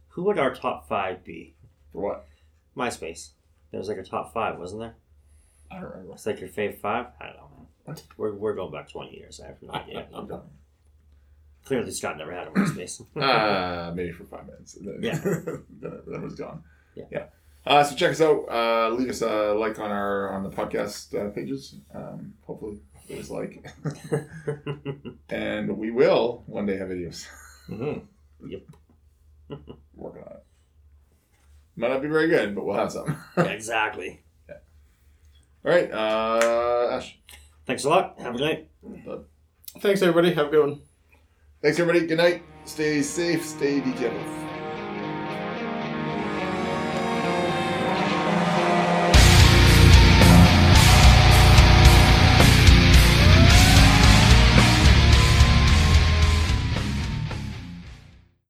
who would our top five be? For what? MySpace. There was like a top five, wasn't there? I don't remember. It's like your fave five? I don't know. What? We're, we're going back 20 years. I have no idea. I'm done. Clearly, Scott never had a MySpace. Uh, maybe for five minutes. Then, Yeah. then, it, was gone. Yeah. Yeah. Uh, so check us out. Uh, leave us a like on our on the podcast uh, pages. Um, hopefully, a like, and we will one day have videos. Mm-hmm. Working on it. Might not be very good, but we'll have some. yeah, exactly. All right, uh, Ash. Thanks a lot. Have a good night. Thanks, everybody. Have a good one. Thanks, everybody. Good night. Stay safe. Stay DTF.